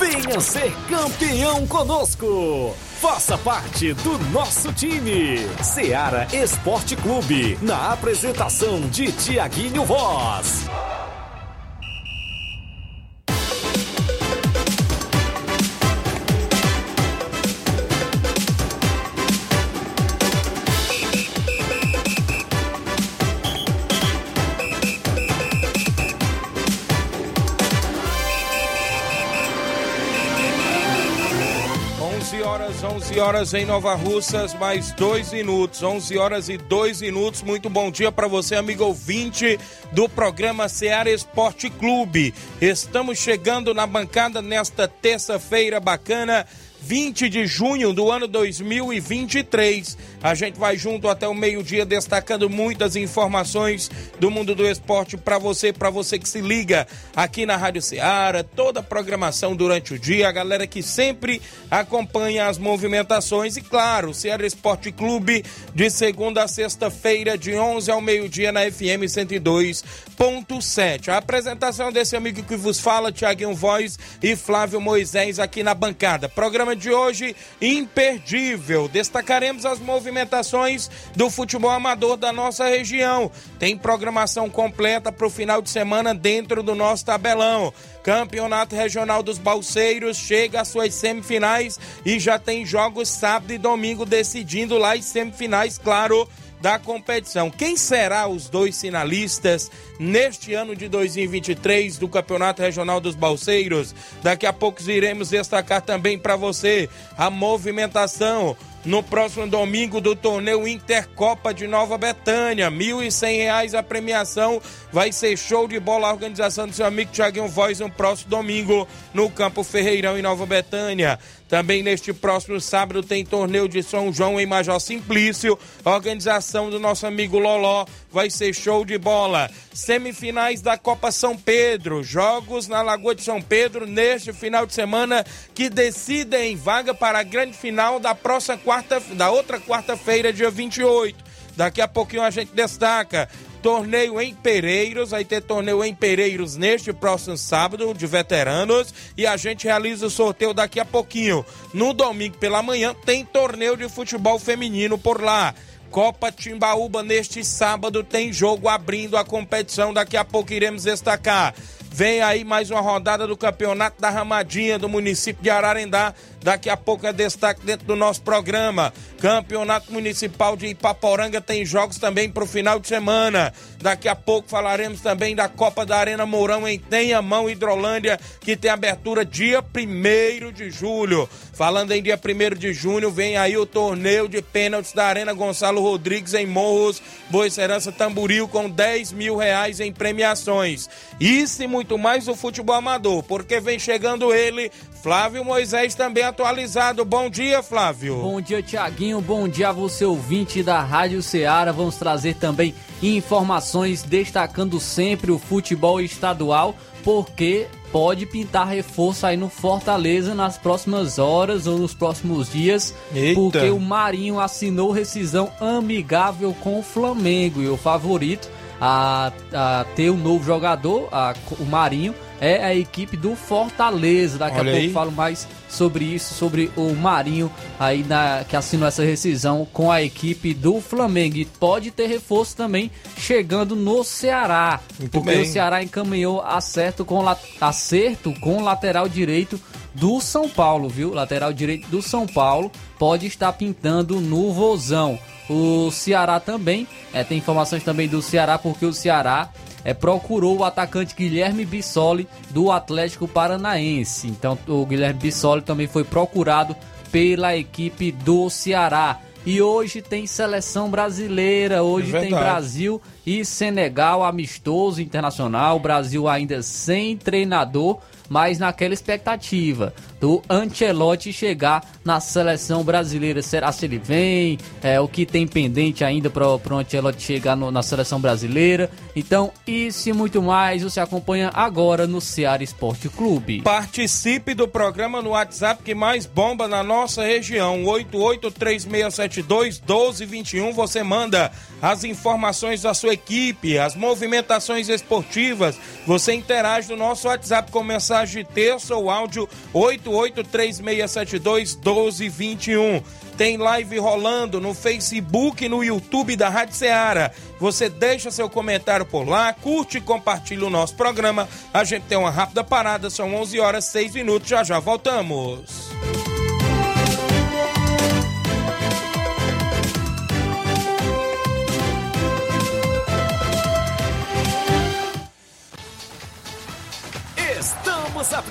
Venha ser campeão conosco. Faça parte do nosso time. Seara Esporte Clube. Na apresentação de Tiaguinho Voz. Horas em Nova Russas, mais dois minutos. 11 horas e dois minutos. Muito bom dia para você, amigo ouvinte do programa Seara Esporte Clube. Estamos chegando na bancada nesta terça-feira bacana 20 de junho do ano 2023. A gente vai junto até o meio-dia destacando muitas informações do mundo do esporte para você, para você que se liga aqui na Rádio Ceará, toda a programação durante o dia, a galera que sempre acompanha as movimentações e claro, Ceará Esporte Clube de segunda a sexta-feira de 11 ao meio-dia na FM 102.7. A apresentação desse amigo que vos fala, Tiaguinho Voz e Flávio Moisés aqui na bancada. Programa de hoje imperdível. Destacaremos as movimentações do futebol amador da nossa região. Tem programação completa para o final de semana dentro do nosso tabelão. Campeonato Regional dos Balseiros chega às suas semifinais e já tem jogos sábado e domingo decidindo lá as semifinais, claro da competição. Quem será os dois finalistas neste ano de 2023 do Campeonato Regional dos Balseiros? Daqui a pouco iremos destacar também para você a movimentação no próximo domingo do torneio Intercopa de Nova Betânia. R$ 1.100 a premiação. Vai ser show de bola a organização do seu amigo Thiaguinho Voz no próximo domingo no Campo Ferreirão em Nova Betânia. Também neste próximo sábado tem torneio de São João em Major Simplício. Organização do nosso amigo Loló. Vai ser show de bola. Semifinais da Copa São Pedro. Jogos na Lagoa de São Pedro neste final de semana que decidem vaga para a grande final da próxima quarta, da outra quarta-feira, dia 28. Daqui a pouquinho a gente destaca torneio em Pereiros, vai ter torneio em Pereiros neste próximo sábado de veteranos e a gente realiza o sorteio daqui a pouquinho. No domingo pela manhã tem torneio de futebol feminino por lá. Copa Timbaúba neste sábado tem jogo abrindo a competição, daqui a pouco iremos destacar. Vem aí mais uma rodada do Campeonato da Ramadinha do município de Ararendá. Daqui a pouco é destaque dentro do nosso programa. Campeonato Municipal de Ipaporanga tem jogos também para o final de semana. Daqui a pouco falaremos também da Copa da Arena Mourão em Tenhamão, Hidrolândia, que tem abertura dia 1 de julho. Falando em dia 1 de junho, vem aí o torneio de pênaltis da Arena Gonçalo Rodrigues em Morros, Boa Serança Tamburil com 10 mil reais em premiações. Isso e muito mais o futebol amador, porque vem chegando ele, Flávio Moisés também atualizado. Bom dia, Flávio. Bom dia, Tiaguinho. Bom dia a você, ouvinte da Rádio Ceará. Vamos trazer também informações destacando sempre o futebol estadual, porque pode pintar reforço aí no Fortaleza nas próximas horas ou nos próximos dias, Eita. porque o Marinho assinou rescisão amigável com o Flamengo e o favorito a, a ter um novo jogador, a, o Marinho, é a equipe do Fortaleza. Daqui Olha a pouco aí. falo mais sobre isso, sobre o Marinho aí na, que assinou essa rescisão com a equipe do Flamengo. E pode ter reforço também chegando no Ceará. Muito porque bem. o Ceará encaminhou acerto com, acerto com o lateral direito do São Paulo, viu? Lateral direito do São Paulo pode estar pintando no Vozão. O Ceará também, é, tem informações também do Ceará, porque o Ceará é, procurou o atacante Guilherme Bissoli do Atlético Paranaense. Então o Guilherme Bissoli também foi procurado pela equipe do Ceará. E hoje tem seleção brasileira, hoje é tem Brasil e Senegal amistoso internacional, Brasil ainda sem treinador, mas naquela expectativa do Ancelotti chegar na seleção brasileira. Será se ele vem? É, o que tem pendente ainda para o Ancelotti chegar no, na seleção brasileira? Então, isso e muito mais você acompanha agora no Ceará Esporte Clube. Participe do programa no WhatsApp que mais bomba na nossa região, 8836721221. Você manda as informações da sua equipe, as movimentações esportivas. Você interage no nosso WhatsApp com mensagem de texto ou áudio 8 8836721221. Tem live rolando no Facebook e no YouTube da Rádio Ceará. Você deixa seu comentário por lá, curte e compartilha o nosso programa. A gente tem uma rápida parada, são 11 horas 6 minutos. Já já voltamos.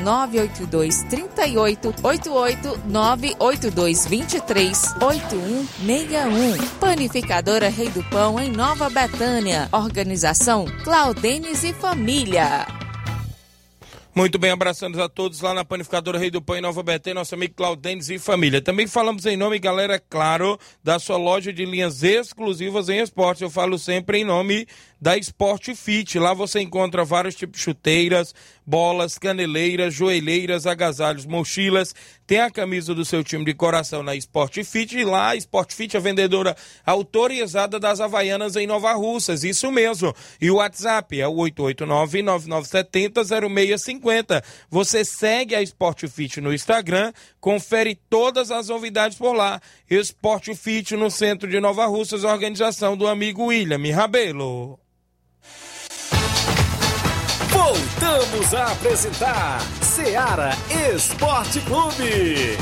982 38 88 982 23 8161. Panificadora Rei do Pão, em Nova Betânia. Organização Claudenes e Família. Muito bem, abraçando a todos lá na Panificadora Rei do Pão em Nova Betânia, nosso amigo Claudênis e família. Também falamos em nome, galera, é claro, da sua loja de linhas exclusivas em esportes. Eu falo sempre em nome da Sport Fit. Lá você encontra vários tipos de chuteiras, bolas, caneleiras, joelheiras, agasalhos, mochilas. Tem a camisa do seu time de coração na Sport Fit. E lá, a Sport Fit é vendedora autorizada das Havaianas em Nova Russas. Isso mesmo. E o WhatsApp é o 889-9970-0650. Você segue a Sport Fit no Instagram, confere todas as novidades por lá. Sport Fit no centro de Nova Russas, organização do amigo William Rabelo. Voltamos a apresentar Seara Esporte Clube.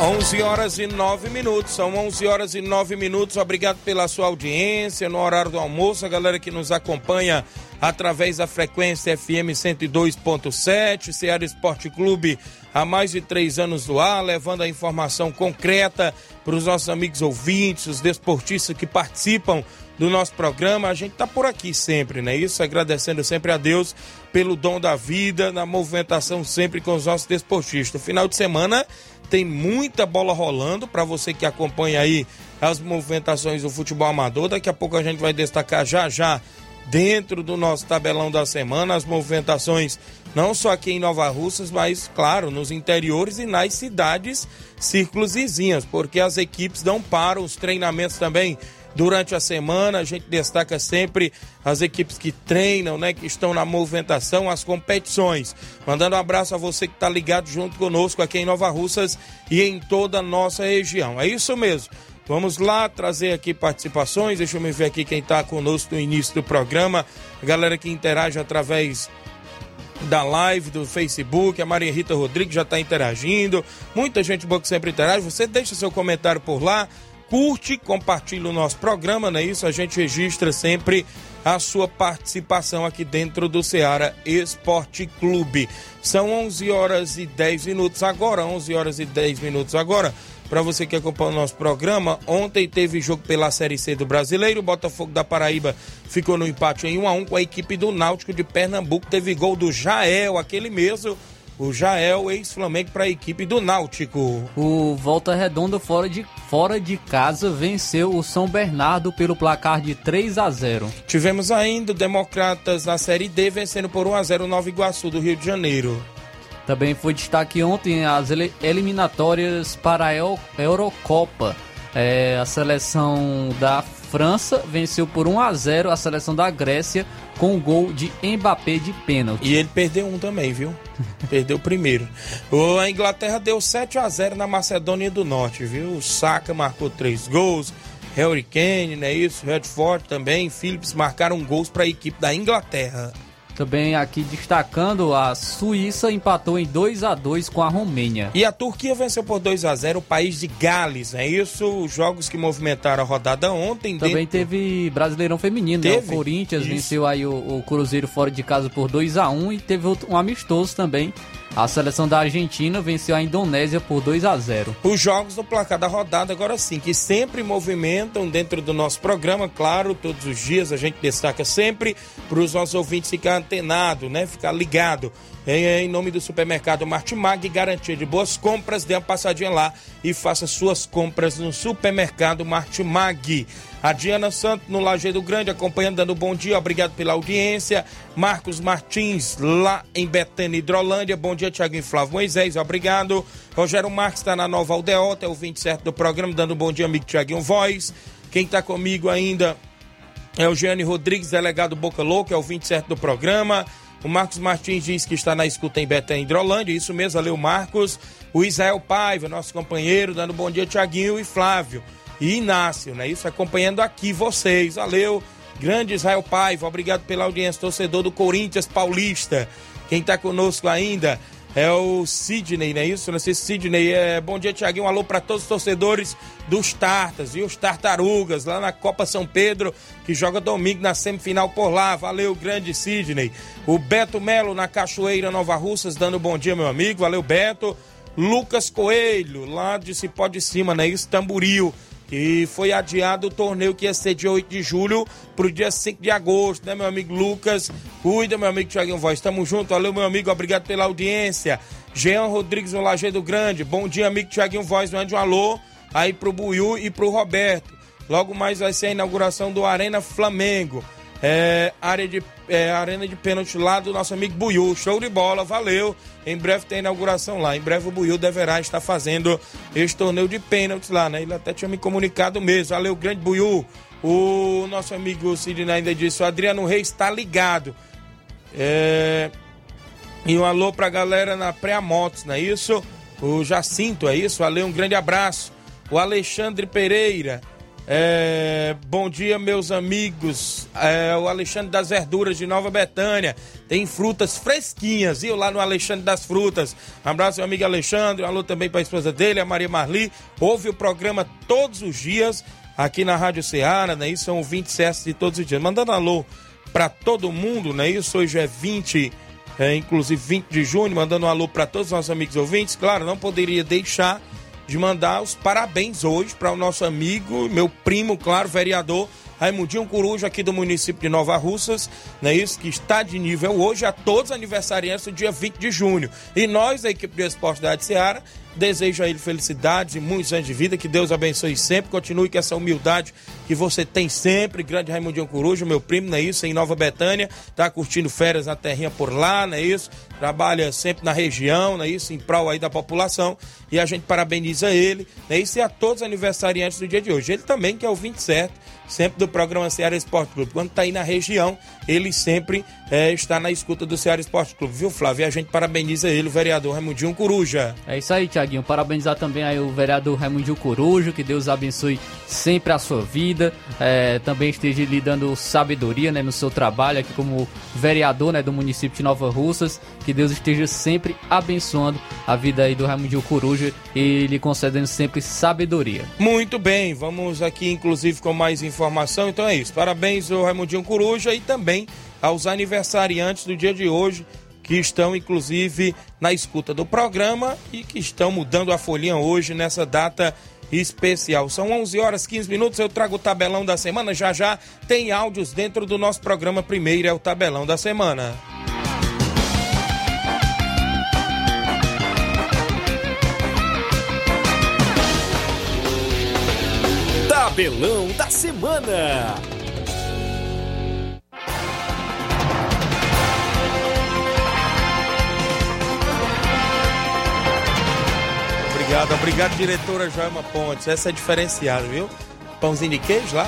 11 horas e 9 minutos, são 11 horas e 9 minutos. Obrigado pela sua audiência no horário do almoço, a galera que nos acompanha através da frequência FM 102.7, Ceará Esporte Clube há mais de três anos no ar, levando a informação concreta para os nossos amigos ouvintes, os desportistas que participam do nosso programa. A gente está por aqui sempre, né? Isso, agradecendo sempre a Deus pelo dom da vida, na movimentação sempre com os nossos desportistas. Final de semana tem muita bola rolando para você que acompanha aí as movimentações do futebol amador. Daqui a pouco a gente vai destacar já já dentro do nosso tabelão da semana, as movimentações não só aqui em Nova Russas, mas claro, nos interiores e nas cidades círculos vizinhas, porque as equipes não param, os treinamentos também durante a semana, a gente destaca sempre as equipes que treinam, né, que estão na movimentação, as competições. Mandando um abraço a você que está ligado junto conosco aqui em Nova Russas e em toda a nossa região. É isso mesmo. Vamos lá trazer aqui participações. Deixa eu ver aqui quem está conosco no início do programa. A galera que interage através da live do Facebook. A Maria Rita Rodrigues já está interagindo. Muita gente boa que sempre interage. Você deixa seu comentário por lá. Curte, compartilha o nosso programa, não é isso? A gente registra sempre a sua participação aqui dentro do Ceará Esporte Clube. São 11 horas e 10 minutos agora, 11 horas e 10 minutos agora. Para você que acompanha o nosso programa, ontem teve jogo pela Série C do Brasileiro. O Botafogo da Paraíba ficou no empate em 1 a 1 com a equipe do Náutico de Pernambuco. Teve gol do Jael, aquele mesmo. O Jael, ex-Flamengo, para a equipe do Náutico. O Volta Redonda, fora de, fora de casa, venceu o São Bernardo pelo placar de 3 a 0 Tivemos ainda o Democratas na Série D vencendo por 1 a 0 o Nova Iguaçu do Rio de Janeiro. Também foi destaque ontem as eliminatórias para a Eurocopa. É, a seleção da França venceu por 1 a 0 a seleção da Grécia com o gol de Mbappé de pênalti. E ele perdeu um também, viu? perdeu o primeiro. A Inglaterra deu 7 a 0 na Macedônia do Norte, viu? O Saka marcou três gols. Harry Kane, né? Isso, Redford também, Phillips marcaram gols para a equipe da Inglaterra. Também aqui destacando, a Suíça empatou em 2 a 2 com a Romênia. E a Turquia venceu por 2 a 0 o país de Gales, é isso? Os jogos que movimentaram a rodada ontem. Também dentro... teve Brasileirão Feminino, teve? Né? O Corinthians isso. venceu aí o, o, Cruzeiro fora de casa por 2 a 1 e teve um amistoso também a seleção da Argentina venceu a Indonésia por 2 a 0. Os jogos do placar da rodada, agora sim, que sempre movimentam dentro do nosso programa, claro, todos os dias a gente destaca sempre para os nossos ouvintes ficar antenado, né? Ficar ligado. Em, em nome do supermercado Martimag, garantia de boas compras, dê uma passadinha lá e faça suas compras no supermercado Martimag. A Diana Santos no Lajeado Grande, acompanhando, dando bom dia, obrigado pela audiência. Marcos Martins, lá em Betânia, Hidrolândia, bom dia, Tiago Flávio Moisés, obrigado. Rogério Marques está na Nova Aldeota, é o 27 do programa, dando bom dia, amigo Tiaguinho Voz. Quem está comigo ainda é o Gianni Rodrigues, delegado Boca Louca, é o 27 do programa. O Marcos Martins diz que está na escuta em Betânia, Hidrolândia, isso mesmo, valeu Marcos. O Israel Paiva, nosso companheiro, dando bom dia, Tiaguinho e Flávio e Inácio, né? Isso acompanhando aqui vocês. Valeu, grande Israel Paiva, obrigado pela audiência, torcedor do Corinthians Paulista. Quem está conosco ainda é o Sidney, não é isso? Não sei se Sidney é. Bom dia, Tiaguinho. Um alô para todos os torcedores dos Tartas e os Tartarugas, lá na Copa São Pedro, que joga domingo na semifinal por lá. Valeu, grande Sidney. O Beto Melo na Cachoeira Nova Russas, dando bom dia, meu amigo. Valeu, Beto. Lucas Coelho, lá de Cipó de Cima, né? Isso, Tamburil que foi adiado o torneio que ia ser dia 8 de julho para o dia 5 de agosto, né, meu amigo Lucas? Cuida, meu amigo Thiaguinho Voz. Tamo junto, valeu, meu amigo, obrigado pela audiência. Jean Rodrigues no Lajeado Grande, bom dia, amigo Thiaguinho Voz, mande um alô aí pro Buiu e pro Roberto. Logo mais vai ser a inauguração do Arena Flamengo. É, área de, é, arena de pênalti lá do nosso amigo Buiu. Show de bola, valeu. Em breve tem inauguração lá. Em breve o Buiu deverá estar fazendo esse torneio de pênaltis lá, né? Ele até tinha me comunicado mesmo. Valeu, grande Buiu. O nosso amigo Sidney ainda disse: o Adriano Reis está ligado. É... E um alô pra galera na Pré-Motos, não é isso? O Jacinto, é isso? Valeu, um grande abraço. O Alexandre Pereira. É, bom dia, meus amigos. É, o Alexandre das Verduras de Nova Betânia. Tem frutas fresquinhas, viu? Lá no Alexandre das Frutas. Um abraço, meu amigo Alexandre. Um alô também para a esposa dele, a Maria Marli. Ouve o programa todos os dias aqui na Rádio Ceará, né? Isso são 20 certos de todos os dias. Mandando alô para todo mundo, né? Isso hoje é 20, é, inclusive 20 de junho. Mandando um alô para todos os nossos amigos ouvintes. Claro, não poderia deixar de mandar os parabéns hoje para o nosso amigo, meu primo, claro, vereador Raimundinho Coruja, aqui do município de Nova Russas, não é isso? Que está de nível hoje a todos aniversariantes do dia 20 de junho. E nós, a equipe do Esporte da Seara, Desejo a ele felicidades e muitos anos de vida. Que Deus abençoe sempre. Continue com essa humildade que você tem sempre. Grande Raimundinho Coruja, meu primo, não é isso? Em Nova Betânia. Tá curtindo férias na terrinha por lá, não é isso? Trabalha sempre na região, não é isso? Em prol aí da população. E a gente parabeniza ele, não é isso? E a todos os aniversariantes do dia de hoje. Ele também, que é o 27 sempre do programa Ceará Esporte Clube. Quando está aí na região, ele sempre é, está na escuta do Ceará Esporte Clube, viu, Flávio? E a gente parabeniza ele, o vereador Raimundinho Coruja. É isso aí, Tiaguinho. Parabenizar também aí o vereador Raimundinho Coruja, que Deus abençoe sempre a sua vida, é, também esteja lhe dando sabedoria né, no seu trabalho aqui como vereador né, do município de Nova Russas, que Deus esteja sempre abençoando a vida aí do Raimundinho Coruja e lhe concedendo sempre sabedoria. Muito bem, vamos aqui inclusive com mais informação. Então é isso. Parabéns ao Raimundinho Coruja e também aos aniversariantes do dia de hoje, que estão inclusive na escuta do programa e que estão mudando a folhinha hoje nessa data especial. São 11 horas 15 minutos. Eu trago o tabelão da semana. Já já tem áudios dentro do nosso programa. Primeiro é o tabelão da semana. Tabelão da Semana. Obrigado, obrigado, diretora Joelma Pontes. Essa é diferenciada, viu? Pãozinho de queijo lá?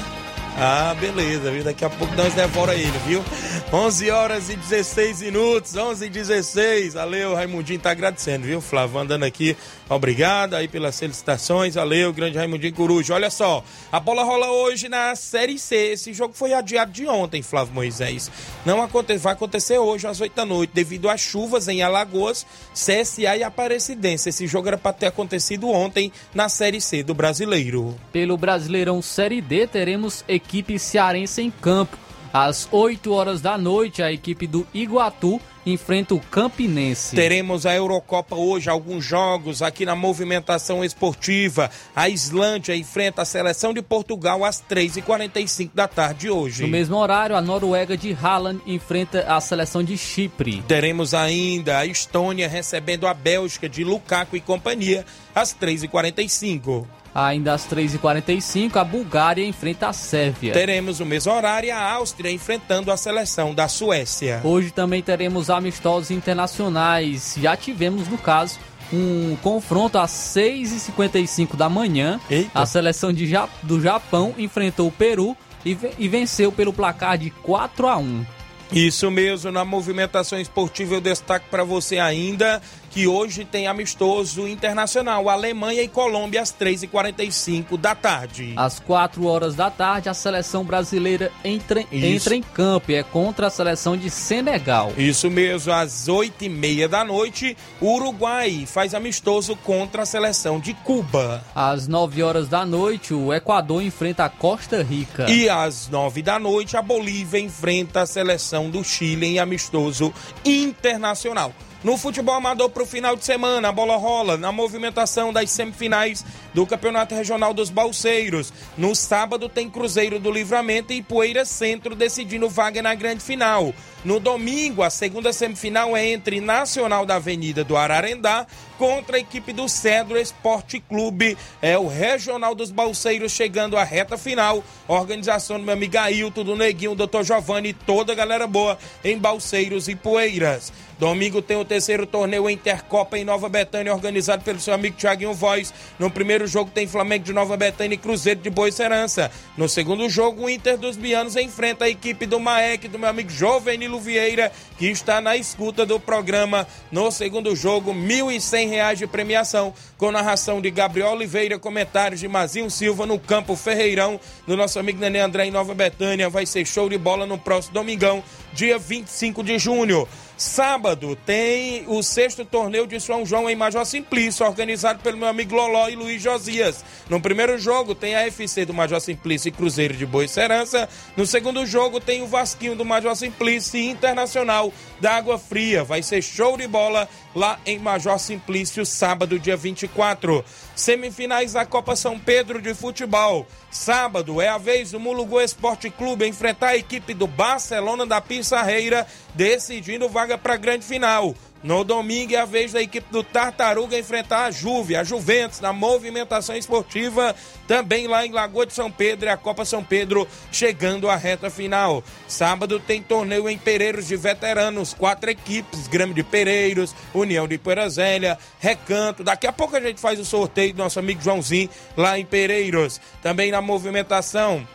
Ah, beleza, viu? Daqui a pouco nós devora ele, viu? 11 horas e 16 minutos, 11 e 16. Valeu, Raimundinho tá agradecendo, viu, Flávio? Andando aqui, obrigado aí pelas felicitações. Valeu, grande Raimundinho Coruja. Olha só, a bola rola hoje na Série C. Esse jogo foi adiado de ontem, Flávio Moisés. Não acontece, vai acontecer hoje às 8 da noite, devido às chuvas em Alagoas, CSA e Aparecidense. Esse jogo era para ter acontecido ontem na Série C do Brasileiro. Pelo Brasileirão Série D, teremos equipe cearense em campo. Às 8 horas da noite, a equipe do Iguatu enfrenta o Campinense. Teremos a Eurocopa hoje, alguns jogos aqui na movimentação esportiva. A Islândia enfrenta a seleção de Portugal às 3h45 da tarde hoje. No mesmo horário, a Noruega de Haaland enfrenta a seleção de Chipre. Teremos ainda a Estônia recebendo a Bélgica de Lukaku e companhia às 3h45. Ainda às 3h45, a Bulgária enfrenta a Sérvia. Teremos no mesmo horário a Áustria enfrentando a seleção da Suécia. Hoje também teremos amistosos internacionais. Já tivemos, no caso, um confronto às 6h55 da manhã. Eita. A seleção de, do Japão enfrentou o Peru e, e venceu pelo placar de 4 a 1 isso mesmo, na movimentação esportiva eu destaco para você ainda que hoje tem amistoso internacional, Alemanha e Colômbia às 3h45 da tarde. Às 4 horas da tarde, a seleção brasileira entra, entra em campo e é contra a seleção de Senegal. Isso mesmo, às 8h30 da noite, o Uruguai faz amistoso contra a seleção de Cuba. Às 9 horas da noite, o Equador enfrenta a Costa Rica. E às 9 da noite, a Bolívia enfrenta a seleção do Chile em amistoso internacional. No futebol amador para o final de semana, a bola rola na movimentação das semifinais do Campeonato Regional dos Balseiros. No sábado tem Cruzeiro do Livramento e Poeira Centro decidindo vaga na grande final. No domingo, a segunda semifinal é entre Nacional da Avenida do Ararendá contra a equipe do Cedro Esporte Clube. É o Regional dos Balseiros chegando à reta final. Organização do meu amigo Ailton, do Neguinho, doutor Giovanni toda a galera boa em Balseiros e Poeiras. Domingo tem o terceiro torneio Intercopa em Nova Betânia, organizado pelo seu amigo Thiaguinho Voz. No primeiro jogo tem Flamengo de Nova Betânia e Cruzeiro de Boa Serança. No segundo jogo, o Inter dos Bianos enfrenta a equipe do Maek, do meu amigo Jovenilo Vieira, que está na escuta do programa. No segundo jogo, R$ 1.100 de premiação, com narração de Gabriel Oliveira, comentários de Mazinho Silva no campo Ferreirão, do nosso amigo Nenê André em Nova Betânia. Vai ser show de bola no próximo domingão, dia 25 de junho. Sábado tem o sexto torneio de São João em Major Simplício, organizado pelo meu amigo Loló e Luiz Josias. No primeiro jogo tem a FC do Major Simplício e Cruzeiro de Boa Serança. No segundo jogo tem o Vasquinho do Major Simplício e Internacional da Água Fria. Vai ser show de bola lá em Major Simplício, sábado, dia 24. Semifinais da Copa São Pedro de Futebol. Sábado é a vez do Mulugu Esporte Clube enfrentar a equipe do Barcelona da Pissarreira, decidindo vaga para a grande final. No domingo é a vez da equipe do Tartaruga enfrentar a Juve, a Juventus, na movimentação esportiva, também lá em Lagoa de São Pedro, e a Copa São Pedro chegando à reta final. Sábado tem torneio em Pereiros de veteranos, quatro equipes, Grêmio de Pereiros, União de Poeirazélia, Recanto. Daqui a pouco a gente faz o sorteio do nosso amigo Joãozinho lá em Pereiros. Também na movimentação,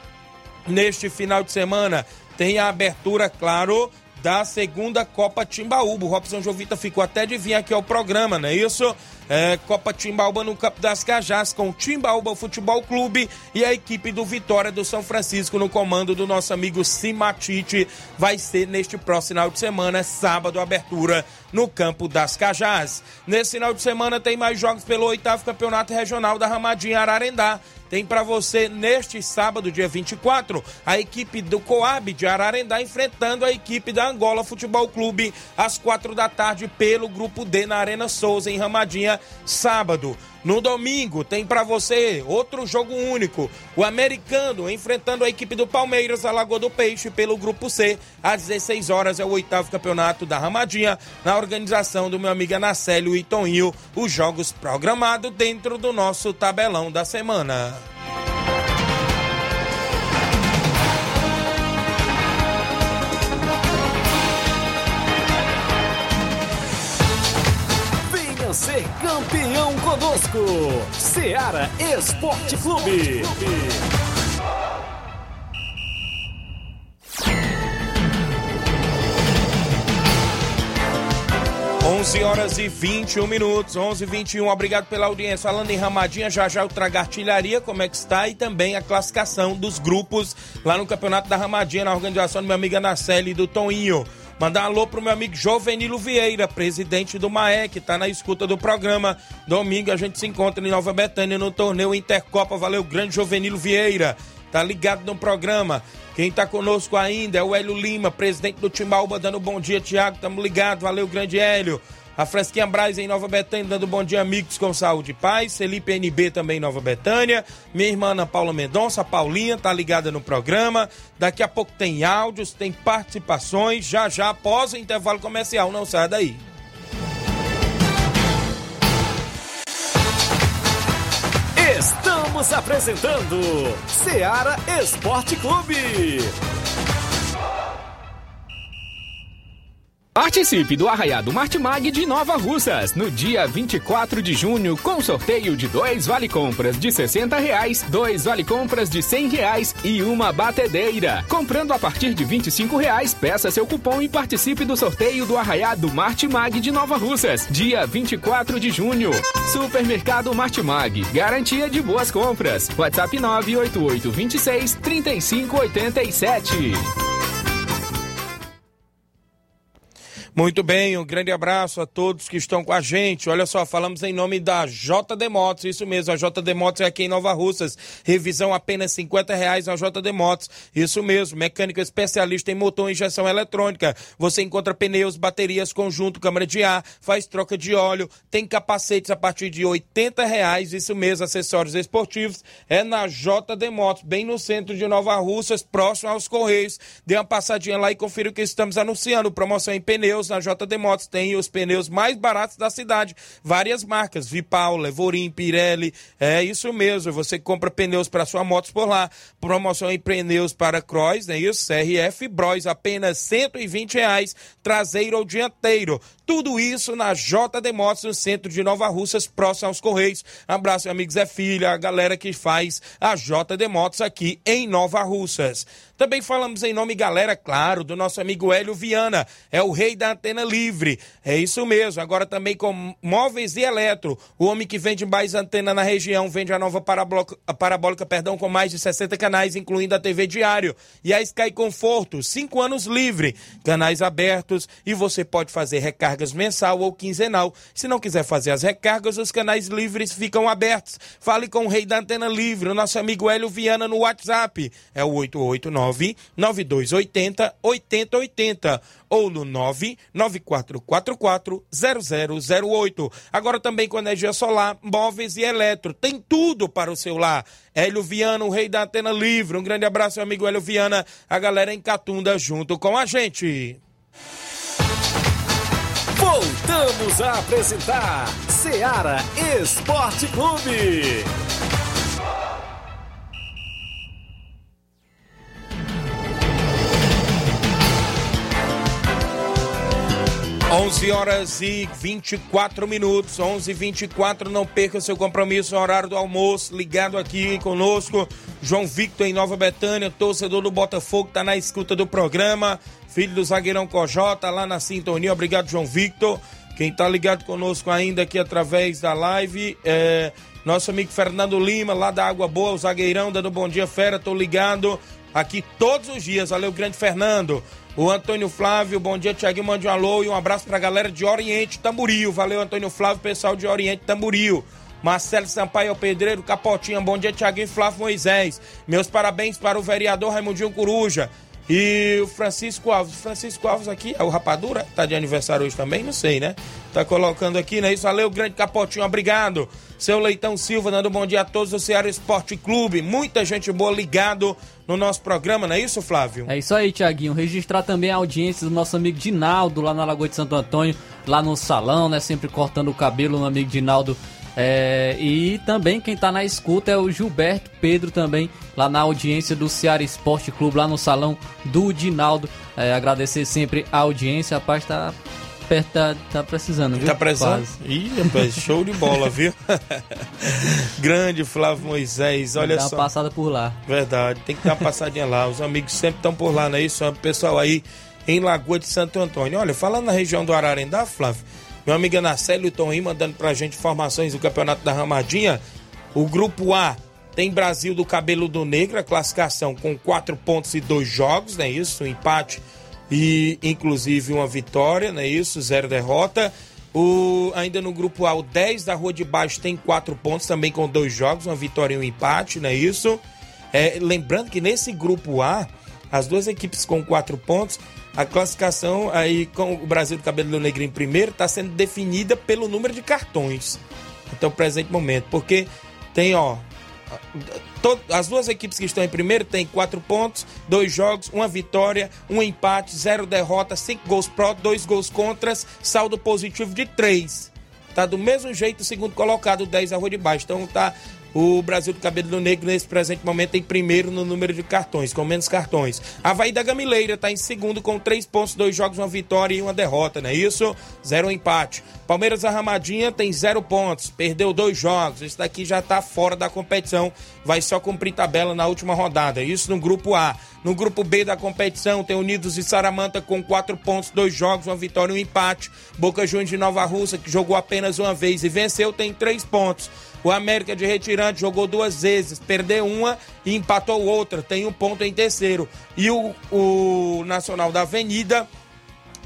neste final de semana, tem a abertura, claro, da segunda Copa Timbaúba. O Robson Jovita ficou até de vir aqui ao programa, não é isso? É, Copa Timbaúba no Campo das Cajás com o Timbaúba Futebol Clube e a equipe do Vitória do São Francisco no comando do nosso amigo Simatite. Vai ser neste próximo final de semana, sábado, abertura no Campo das Cajás. Nesse final de semana tem mais jogos pelo oitavo Campeonato Regional da Ramadinha Ararendá. Tem para você neste sábado, dia 24, a equipe do Coab de Ararendá enfrentando a equipe da Angola Futebol Clube às quatro da tarde pelo Grupo D na Arena Souza, em Ramadinha, sábado. No domingo tem para você outro jogo único. O americano enfrentando a equipe do Palmeiras, a Lagoa do Peixe, pelo Grupo C. Às 16 horas é o oitavo campeonato da Ramadinha, na organização do meu amigo Anacélio Toninho. Os jogos programados dentro do nosso tabelão da semana. Ser campeão conosco. Seara Esporte Clube. 11 horas e 21 minutos, 11 e 21. Obrigado pela audiência. Falando em Ramadinha, já já o Traga Artilharia, como é que está? E também a classificação dos grupos lá no Campeonato da Ramadinha, na organização do meu amigo Anaceli e do Toninho. Mandar um alô pro meu amigo Jovenilo Vieira, presidente do MAE, que tá na escuta do programa. Domingo a gente se encontra em Nova Betânia no torneio Intercopa. Valeu, grande Jovenilo Vieira. Tá ligado no programa. Quem está conosco ainda é o Hélio Lima, presidente do Timbaúba, dando bom dia, Tiago. Tamo ligado, valeu, grande Hélio. A Fresquinha Braz em Nova Betânia, dando bom dia, amigos com saúde e paz. Felipe NB também em Nova Betânia. Minha irmã Ana Paula Mendonça, Paulinha, tá ligada no programa. Daqui a pouco tem áudios, tem participações, já já após o intervalo comercial. Não sai daí. Estamos apresentando Seara Esporte Clube. Participe do Arraiado Martimag de Nova Russas no dia 24 de junho com sorteio de dois vale compras de 60 reais, dois vale compras de 100 reais e uma batedeira. Comprando a partir de 25 reais, peça seu cupom e participe do sorteio do Arraiado Martimag de Nova Russas, dia 24 de junho. Supermercado Martimag, garantia de boas compras. WhatsApp 988 26 3587. Muito bem, um grande abraço a todos que estão com a gente. Olha só, falamos em nome da JD Motos, isso mesmo, a JD Motos é aqui em Nova Russas. Revisão apenas 50 reais na JD Motos, isso mesmo, mecânico especialista em motor e injeção eletrônica. Você encontra pneus, baterias, conjunto, câmara de ar, faz troca de óleo, tem capacetes a partir de 80 reais, isso mesmo, acessórios esportivos. É na JD Motos, bem no centro de Nova Russas, próximo aos Correios. Dê uma passadinha lá e confira o que estamos anunciando. Promoção em pneus pneus na JD Motos tem os pneus mais baratos da cidade. Várias marcas, Vipal, Levorim, Pirelli. É isso mesmo. Você compra pneus para sua moto por lá. Promoção em pneus para Cross, né? Isso, CRF Bros, apenas 120 reais, traseiro ou dianteiro. Tudo isso na JD Motos, no centro de Nova Russas, próximo aos Correios. Abraço, amigos Zé Filho, a galera que faz a JD Motos aqui em Nova Russas. Também falamos em nome, galera, claro, do nosso amigo Hélio Viana. É o rei da antena livre. É isso mesmo. Agora também com móveis e eletro. O homem que vende mais antena na região vende a nova parabólica, parabólica perdão, com mais de 60 canais, incluindo a TV Diário. E a Sky Conforto, 5 anos livre. Canais abertos e você pode fazer recargas mensal ou quinzenal. Se não quiser fazer as recargas, os canais livres ficam abertos. Fale com o rei da antena livre, o nosso amigo Hélio Viana no WhatsApp. É o 889 9280 8080 ou no 99444 0008. Agora também com energia solar, móveis e eletro. Tem tudo para o seu lar. Hélio Viana, o rei da antena livre. Um grande abraço, amigo Hélio Viana. A galera em Catunda junto com a gente. Voltamos a apresentar Seara Esporte Clube. 11 horas e 24 minutos, 11 e 24 não perca seu compromisso no horário do almoço, ligado aqui conosco, João Victor em Nova Betânia, torcedor do Botafogo, tá na escuta do programa, filho do zagueirão Cojota, lá na sintonia, obrigado João Victor, quem tá ligado conosco ainda aqui através da live é nosso amigo Fernando Lima, lá da Água Boa, o zagueirão, dando bom dia, fera, tô ligado aqui todos os dias, valeu grande Fernando, o Antônio Flávio, bom dia, Tiaguinho, mande um alô e um abraço pra galera de Oriente Tamboril. Valeu, Antônio Flávio, pessoal de Oriente Tamboril. Marcelo Sampaio Pedreiro, Capotinha, bom dia, Tiaguinho Flávio Moisés. Meus parabéns para o vereador Raimundinho Coruja. E o Francisco Alves. Francisco Alves aqui, é o Rapadura? Tá de aniversário hoje também? Não sei, né? Tá colocando aqui, né? Isso, valeu, grande Capotinho, obrigado. Seu Leitão Silva, dando bom dia a todos do Ceará Esporte Clube. Muita gente boa ligado no nosso programa, não é isso, Flávio? É isso aí, Tiaguinho. Registrar também a audiência do nosso amigo Dinaldo, lá na Lagoa de Santo Antônio, lá no salão, né? Sempre cortando o cabelo, no amigo Dinaldo. É, e também quem tá na escuta é o Gilberto Pedro também, lá na audiência do Ceará Esporte Clube, lá no salão do Dinaldo. É, agradecer sempre a audiência, a paz tá perto da, tá precisando, viu? Tá precisando? Quase. Ih, rapaz, show de bola, viu? Grande Flávio Moisés, olha Dá uma só. passada por lá. Verdade, tem que dar uma passadinha lá. Os amigos sempre estão por lá, não é isso? O pessoal aí em Lagoa de Santo Antônio. Olha, falando na região do Ararendá, Flávio, meu amigo Anacélio e Tom Rim mandando pra gente informações do Campeonato da Ramadinha. O grupo A tem Brasil do Cabelo do Negro, a classificação com quatro pontos e dois jogos, não é isso? Um empate e inclusive uma vitória, não é isso? Zero derrota. O, ainda no grupo A, o 10 da Rua de Baixo tem quatro pontos, também com dois jogos, uma vitória e um empate, não é isso? É, lembrando que nesse grupo A, as duas equipes com quatro pontos, a classificação aí com o Brasil do Cabelo Negro em primeiro está sendo definida pelo número de cartões até o presente momento, porque tem, ó, as duas equipes que estão em primeiro têm quatro pontos, dois jogos, uma vitória, um empate, zero derrota, cinco gols pró, dois gols contras, saldo positivo de três. Tá do mesmo jeito o segundo colocado, o 10 a rua de baixo. Então tá o Brasil do Cabelo Negro nesse presente momento em primeiro no número de cartões, com menos cartões. Havaí da Gamileira tá em segundo com três pontos, dois jogos, uma vitória e uma derrota, não é isso? Zero empate. Palmeiras da Ramadinha tem zero pontos, perdeu dois jogos. Esse daqui já tá fora da competição, vai só cumprir tabela na última rodada. Isso no grupo A. No grupo B da competição tem Unidos e Saramanta com quatro pontos, dois jogos, uma vitória e um empate. Boca Juniors de Nova Russa, que jogou apenas uma vez e venceu, tem três pontos. O América de Retirante jogou duas vezes, perdeu uma e empatou outra, tem um ponto em terceiro. E o, o Nacional da Avenida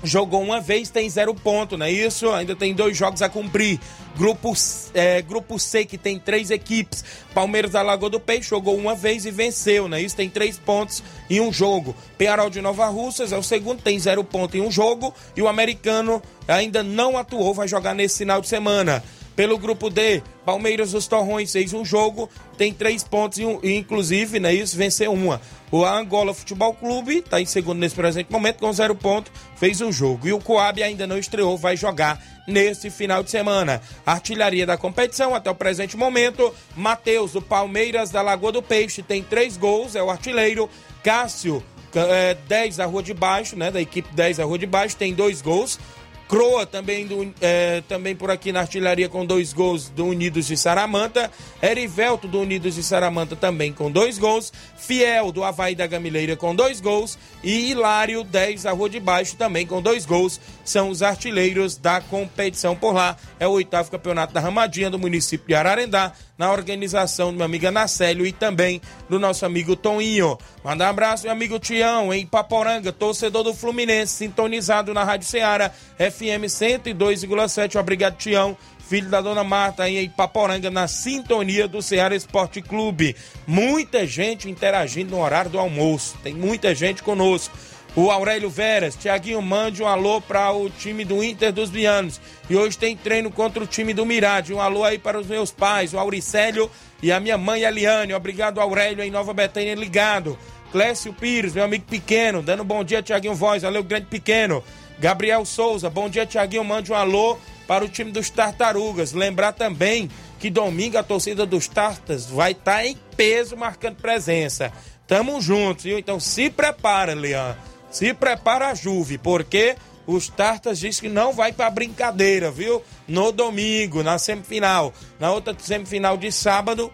jogou uma vez, tem zero ponto, não é isso? Ainda tem dois jogos a cumprir. Grupo, é, grupo C, que tem três equipes. Palmeiras da Lagoa do Peixe jogou uma vez e venceu, não é isso? Tem três pontos em um jogo. Penharol de Nova Russas é o segundo, tem zero ponto em um jogo. E o americano ainda não atuou, vai jogar nesse final de semana. Pelo grupo D, Palmeiras dos Torrões fez um jogo, tem três pontos e, inclusive, né, isso, venceu uma. O Angola Futebol Clube está em segundo nesse presente momento com zero ponto, fez um jogo. E o Coab ainda não estreou, vai jogar nesse final de semana. Artilharia da competição até o presente momento, Matheus do Palmeiras da Lagoa do Peixe tem três gols, é o artilheiro. Cássio, é, 10 da Rua de Baixo, né, da equipe 10 da Rua de Baixo, tem dois gols. Croa também, do, é, também por aqui na artilharia com dois gols do Unidos de Saramanta. Erivelto do Unidos de Saramanta também com dois gols. Fiel do Havaí da Gamileira com dois gols. E Hilário 10 da Rua de Baixo também com dois gols. São os artilheiros da competição por lá. É o oitavo campeonato da Ramadinha do município de Ararendá. Na organização do meu amigo Anacélio e também do nosso amigo Toninho. Manda um abraço, meu amigo Tião, em Paporanga, torcedor do Fluminense, sintonizado na Rádio Ceará, FM 102,7. Obrigado, Tião. Filho da dona Marta aí em Paporanga, na sintonia do Ceará Esporte Clube. Muita gente interagindo no horário do almoço. Tem muita gente conosco. O Aurélio Veras, Tiaguinho, mande um alô para o time do Inter dos Bianos. E hoje tem treino contra o time do Mirade. Um alô aí para os meus pais, o Auricélio e a minha mãe Eliane. Obrigado, Aurélio, em Nova Betânia, ligado. Clécio Pires, meu amigo pequeno, dando um bom dia, Tiaguinho Voz. Valeu, grande pequeno. Gabriel Souza, bom dia, Tiaguinho. Mande um alô para o time dos Tartarugas. Lembrar também que domingo a torcida dos Tartas vai estar em peso marcando presença. Tamo juntos, viu? Então se prepara, Leão. Se prepara a Juve, porque os Tartas diz que não vai pra brincadeira, viu? No domingo, na semifinal. Na outra semifinal de sábado,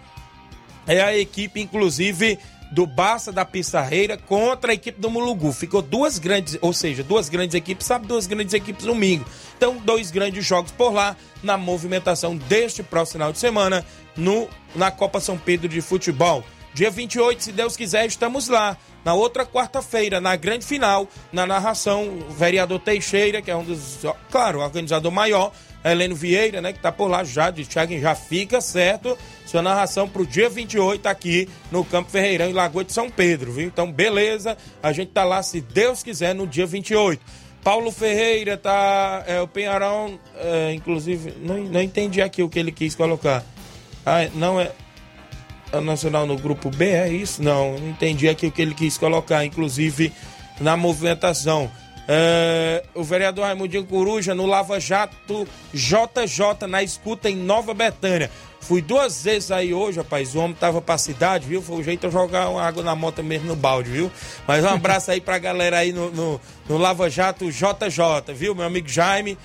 é a equipe, inclusive, do Barça da Pissarreira contra a equipe do Mulugu. Ficou duas grandes, ou seja, duas grandes equipes, sabe, duas grandes equipes domingo. Então, dois grandes jogos por lá na movimentação deste próximo final de semana no, na Copa São Pedro de Futebol. Dia 28, se Deus quiser, estamos lá. Na outra quarta-feira, na grande final, na narração, o vereador Teixeira, que é um dos, claro, organizador maior, Heleno Vieira, né, que tá por lá já, de Thiago, já fica certo. Sua narração pro dia 28 aqui no Campo Ferreirão, em Lagoa de São Pedro, viu? Então, beleza, a gente tá lá, se Deus quiser, no dia 28. Paulo Ferreira tá. É, o Penharão, é, inclusive, não, não entendi aqui o que ele quis colocar. Ah, não é. O Nacional no grupo B, é isso? Não, não entendi aqui o que ele quis colocar, inclusive na movimentação. É, o vereador Raimundinho Coruja no Lava Jato JJ na escuta em Nova Betânia. Fui duas vezes aí hoje, rapaz. O homem tava pra cidade, viu? Foi o jeito de jogar uma água na moto mesmo no balde, viu? Mas um abraço aí pra galera aí no, no, no Lava Jato JJ, viu? Meu amigo Jaime,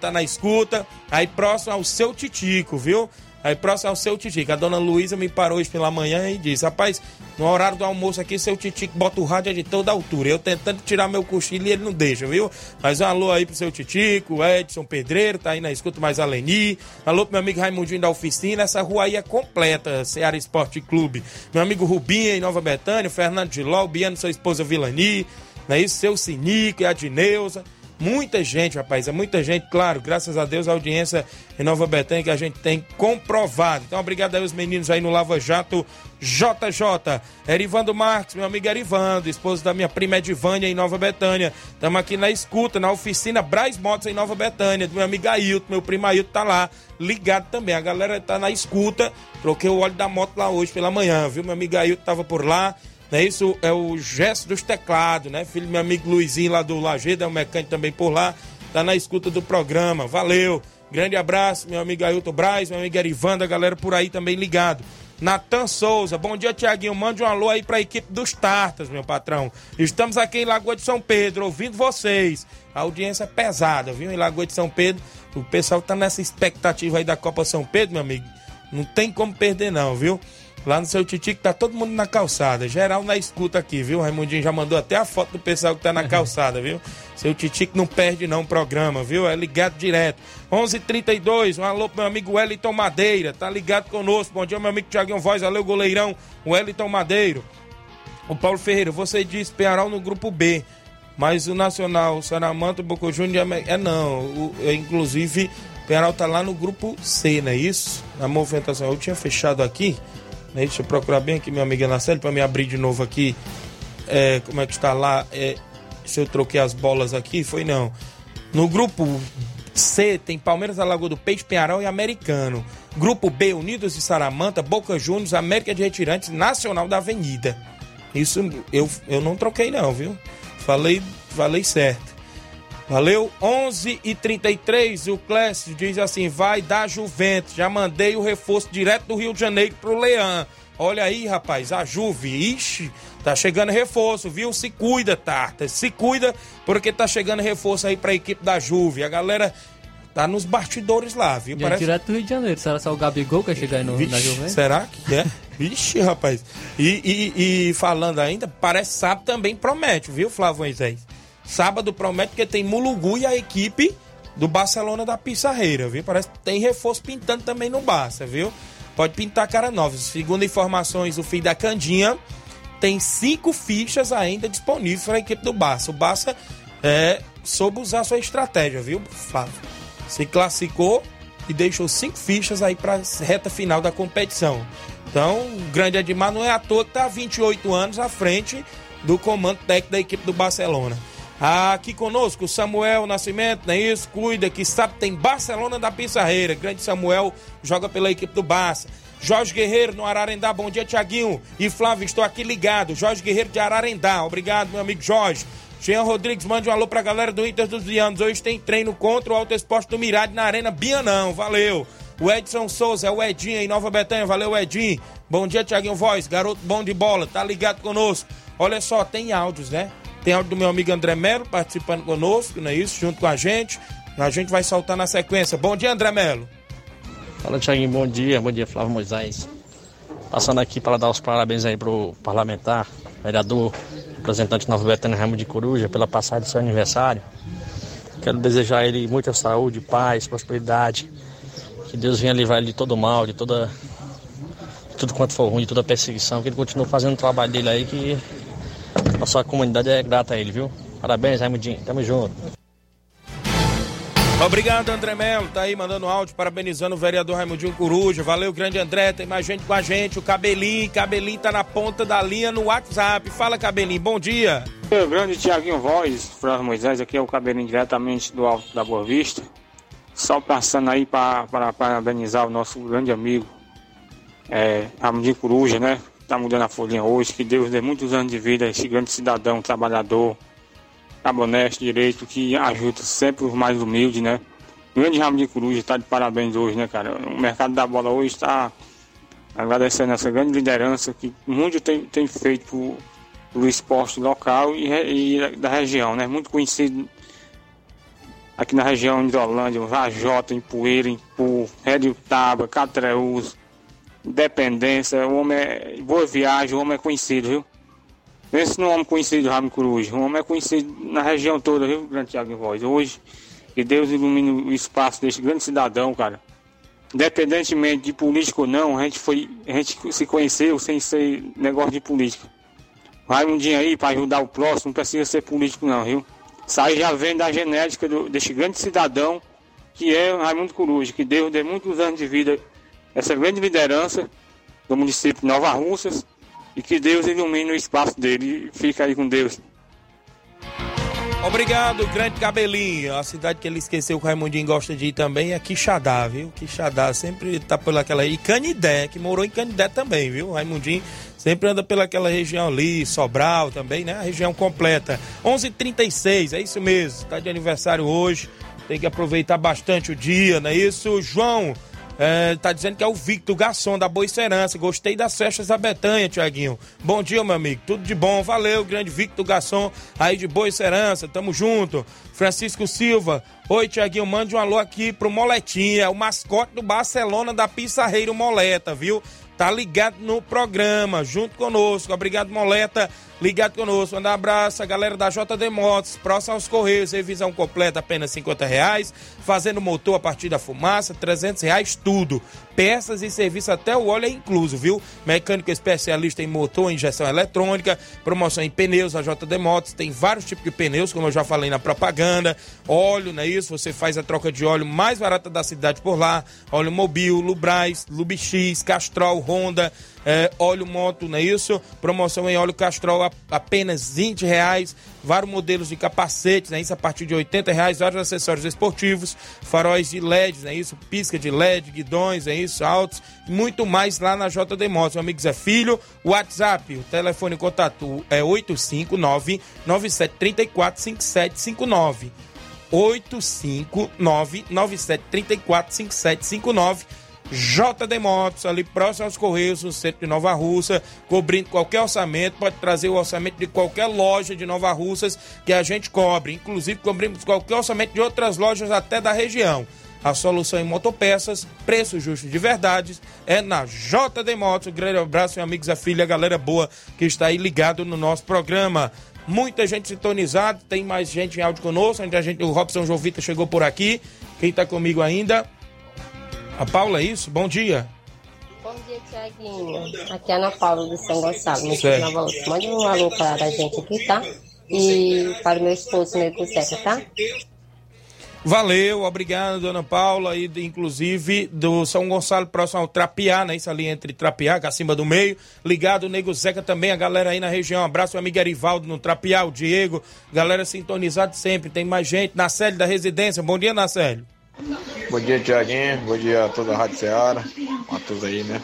tá na escuta. Aí próximo ao seu Titico, viu? Aí próximo ao seu Titico. A dona Luísa me parou hoje pela manhã e disse: Rapaz, no horário do almoço aqui, seu Titico bota o rádio de toda altura. Eu tentando tirar meu cochilo e ele não deixa, viu? Mas um alô aí pro seu Titico, Edson Pedreiro, tá aí na escuta mais Aleni. Alô pro meu amigo Raimundinho da oficina. Essa rua aí é completa, Ceará Esporte Clube. Meu amigo Rubinho em Nova Betânia, Fernando de Ló, Biano, sua esposa Vilani. Não é isso? Seu Sinico e a Dineuza. Muita gente, rapaz, é muita gente, claro, graças a Deus, a audiência em Nova Betânia que a gente tem comprovado. Então, obrigado aí os meninos aí no Lava Jato JJ. Erivando Marques, meu amigo Erivando, esposo da minha prima Edivânia em Nova Betânia. Estamos aqui na escuta, na oficina Braz Motos em Nova Betânia, do meu amigo Ailton, meu primo Ailton tá lá, ligado também. A galera tá na escuta, troquei o óleo da moto lá hoje pela manhã, viu? Meu amigo Ailton tava por lá. Né? Isso é o gesto dos teclados, né? Filho meu amigo Luizinho lá do Lajeado, é um mecânico também por lá. Tá na escuta do programa. Valeu. Grande abraço, meu amigo Ailton Braz, meu amigo Erivanda, galera por aí também ligado. Natan Souza, bom dia, Tiaguinho. Mande um alô aí pra equipe dos Tartas, meu patrão. Estamos aqui em Lagoa de São Pedro, ouvindo vocês. A audiência é pesada, viu? Em Lagoa de São Pedro. O pessoal tá nessa expectativa aí da Copa São Pedro, meu amigo. Não tem como perder, não, viu? Lá no seu Titico tá todo mundo na calçada. Geral na escuta aqui, viu? O Raimundinho já mandou até a foto do pessoal que tá na calçada, viu? Seu Titico não perde não o programa, viu? É ligado direto. 11:32 h 32 um alô pro meu amigo Wellington Madeira. Tá ligado conosco. Bom dia, meu amigo Tiaguinho Voz. Valeu, goleirão. Wellington Madeiro. O Paulo Ferreira, você disse Penharol no grupo B. Mas o Nacional, o Saramanta, o Boca Júnior é não. O, é, inclusive, Penharol tá lá no grupo C, não é isso? Na movimentação. Eu tinha fechado aqui. Né? Deixa eu procurar bem aqui, meu amigo Anaceli, para me abrir de novo aqui. É, como é que está lá? É, se eu troquei as bolas aqui, foi não. No grupo C tem Palmeiras da Lagoa do Peixe, Penharol e Americano. Grupo B, Unidos de Saramanta, Boca Juniors, América de Retirantes, Nacional da Avenida. Isso eu, eu não troquei não, viu? Falei, falei certo. Valeu, 11 e 33 o Clécio diz assim, vai dar Juventus, já mandei o reforço direto do Rio de Janeiro pro Leão. Olha aí, rapaz, a Juve, ixi, tá chegando reforço, viu? Se cuida, Tarta, se cuida, porque tá chegando reforço aí pra equipe da Juve. A galera tá nos bastidores lá, viu? Parece... Direto do Rio de Janeiro, será só o Gabigol que vai chegar aí no, Vixe, na Juventus? Será que é? Vixe, rapaz. E, e, e falando ainda, parece sábado também promete, viu, Flávio Moisés? Sábado promete que tem Mulugu e a equipe do Barcelona da Pissarreira, viu? Parece que tem reforço pintando também no Barça, viu? Pode pintar cara nova. Segundo informações, o filho da Candinha tem cinco fichas ainda disponíveis para a equipe do Barça. O Barça é, soube usar sua estratégia, viu, Flávio? Se classificou e deixou cinco fichas aí para a reta final da competição. Então, o grande Edmar não é à toa que está 28 anos à frente do comando técnico da equipe do Barcelona. Aqui conosco, Samuel Nascimento, não é isso? Cuida, que sabe, tem Barcelona da Pissarreira. Grande Samuel joga pela equipe do Barça. Jorge Guerreiro no Ararendá, bom dia, Tiaguinho. E Flávio, estou aqui ligado. Jorge Guerreiro de Ararendá, obrigado, meu amigo Jorge. Jean Rodrigues, mande um alô pra galera do Inter dos Vianos. Hoje tem treino contra o Alto Esporte do Mirade na Arena Bianão, valeu. O Edson Souza, é o Edinho em Nova Betânia, valeu Edinho. Bom dia, Tiaguinho Voz, garoto bom de bola, tá ligado conosco. Olha só, tem áudios, né? Tem áudio do meu amigo André Melo participando conosco, não é isso? Junto com a gente. A gente vai soltar na sequência. Bom dia, André Melo. Fala, Tiaguinho, bom dia. Bom dia, Flávio Moisés. Passando aqui para dar os parabéns aí pro parlamentar, vereador, representante Nova Betânia Ramo de Coruja, pela passagem do seu aniversário. Quero desejar a ele muita saúde, paz, prosperidade. Que Deus venha livrar ele de todo mal, de toda. De tudo quanto for ruim, de toda perseguição. Que ele continue fazendo o trabalho dele aí, que nossa comunidade é grata a ele, viu? Parabéns, Raimundinho. Tamo junto. Obrigado, André Melo. Tá aí mandando áudio, parabenizando o vereador Raimundinho Coruja. Valeu, grande André. Tem mais gente com a gente. O Cabelinho. Cabelinho tá na ponta da linha no WhatsApp. Fala, Cabelinho. Bom dia. O grande Tiaguinho Voz, Flávio Moisés. Aqui é o Cabelinho diretamente do Alto da Boa Vista. Só passando aí para parabenizar o nosso grande amigo, é, Raimundinho Coruja, né? Está mudando a folhinha hoje. Que Deus dê muitos anos de vida a esse grande cidadão, trabalhador, cabo honesto, direito, que ajuda sempre os mais humildes, né? O grande Ramo de Coruja está de parabéns hoje, né, cara? O mercado da bola hoje está agradecendo essa grande liderança que muito tem, tem feito do esporte local e, e, da região, né? Muito conhecido aqui na região de Holândia, Vajota, em Poeira, em Pu, Taba, Catreus, Independência, o homem é boa viagem, o homem é conhecido, viu? Pense no homem conhecido, Ramo Coruja. O homem é conhecido na região toda, viu, Grande Thiago Voz? Hoje, que Deus ilumine o espaço deste grande cidadão, cara. Independentemente de político ou não, a gente, foi, a gente se conheceu sem ser negócio de política. Vai um dia aí para ajudar o próximo, não precisa ser político não, viu? Aí já vem da genética do, deste grande cidadão que é Raimundo Coruja, que Deus dê muitos anos de vida essa grande liderança do município de Nova Russas e que Deus ilumine o espaço dele. Fica aí com Deus. Obrigado, grande cabelinho. A cidade que ele esqueceu que o Raimundinho gosta de ir também é Quixadá, viu? Quixadá sempre tá por aquela. E Canidé, que morou em Canidé também, viu? O Raimundinho sempre anda pelaquela região ali, Sobral também, né? A região completa. 11:36 h 36 é isso mesmo. Tá de aniversário hoje. Tem que aproveitar bastante o dia, não é isso? João, é, tá dizendo que é o Victor Garçom da Boa Serança. Gostei das festas da Betanha, Tiaguinho. Bom dia, meu amigo. Tudo de bom. Valeu, grande Victor Garçom aí de Boa Serança. Tamo junto. Francisco Silva. Oi, Tiaguinho. Mande um alô aqui pro Moletinha, o mascote do Barcelona da Pissarreiro Moleta, viu? Tá ligado no programa, junto conosco. Obrigado, Moleta ligado conosco. Manda um abraço a galera da JD Motos, próximo aos Correios, revisão completa apenas 50 reais, fazendo motor a partir da fumaça, 300 reais tudo. Peças e serviço até o óleo é incluso, viu? Mecânico especialista em motor, injeção eletrônica, promoção em pneus, a JD Motos tem vários tipos de pneus, como eu já falei na propaganda, óleo, não é isso? Você faz a troca de óleo mais barata da cidade por lá, óleo Mobil, Lubrais, Lubix, Castrol, Honda, é, óleo moto, não é isso? Promoção em óleo Castrol a, apenas 20 reais. Vários modelos de capacetes, né? Isso a partir de 80 reais. Vários acessórios esportivos, faróis de LED, não é isso? Pisca de LED, guidões, é isso? Altos. Muito mais lá na JD Motos. Meu amigo Zé Filho, WhatsApp, o telefone contato é 859 9734 5759. 859 9734 5759 JD Motos, ali próximo aos Correios, no centro de Nova Russa, cobrindo qualquer orçamento, pode trazer o orçamento de qualquer loja de Nova Russas que a gente cobre. Inclusive, cobrimos qualquer orçamento de outras lojas até da região. A solução em motopeças, preço justo de verdade, é na JD Motos. Um grande abraço, amigos, a filha, a galera boa que está aí ligado no nosso programa. Muita gente sintonizada, tem mais gente em áudio conosco. A gente, o Robson Jovita chegou por aqui. Quem está comigo ainda? A Paula, é isso? Bom dia. Bom dia, Tiaguinho. Aqui é a Ana Paula do São Gonçalo, no Nova Luz. Mande um alô para a gente aqui, tá? E para o meu esposo, meu Zeca, tá? Valeu, obrigado, dona Paula, e inclusive do São Gonçalo, próximo ao Trapiá, né? Isso ali entre Trapiá, acima do meio. Ligado, Nego Zeca também, a galera aí na região. Um abraço, o amigo Arivaldo no Trapiá, o Diego, galera sintonizada sempre. Tem mais gente. na sede da residência, bom dia, Nacélio. Bom dia, Tiaguinho. Bom dia a toda a Rádio Ceará. A todos aí, né?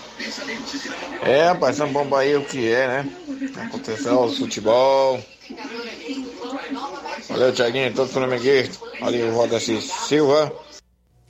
É, rapaz, São Bom Bahia o que é, né? Aconteceu o futebol. Valeu, Tiaguinho, todo flamenguista. Ali o Rodaci Silva.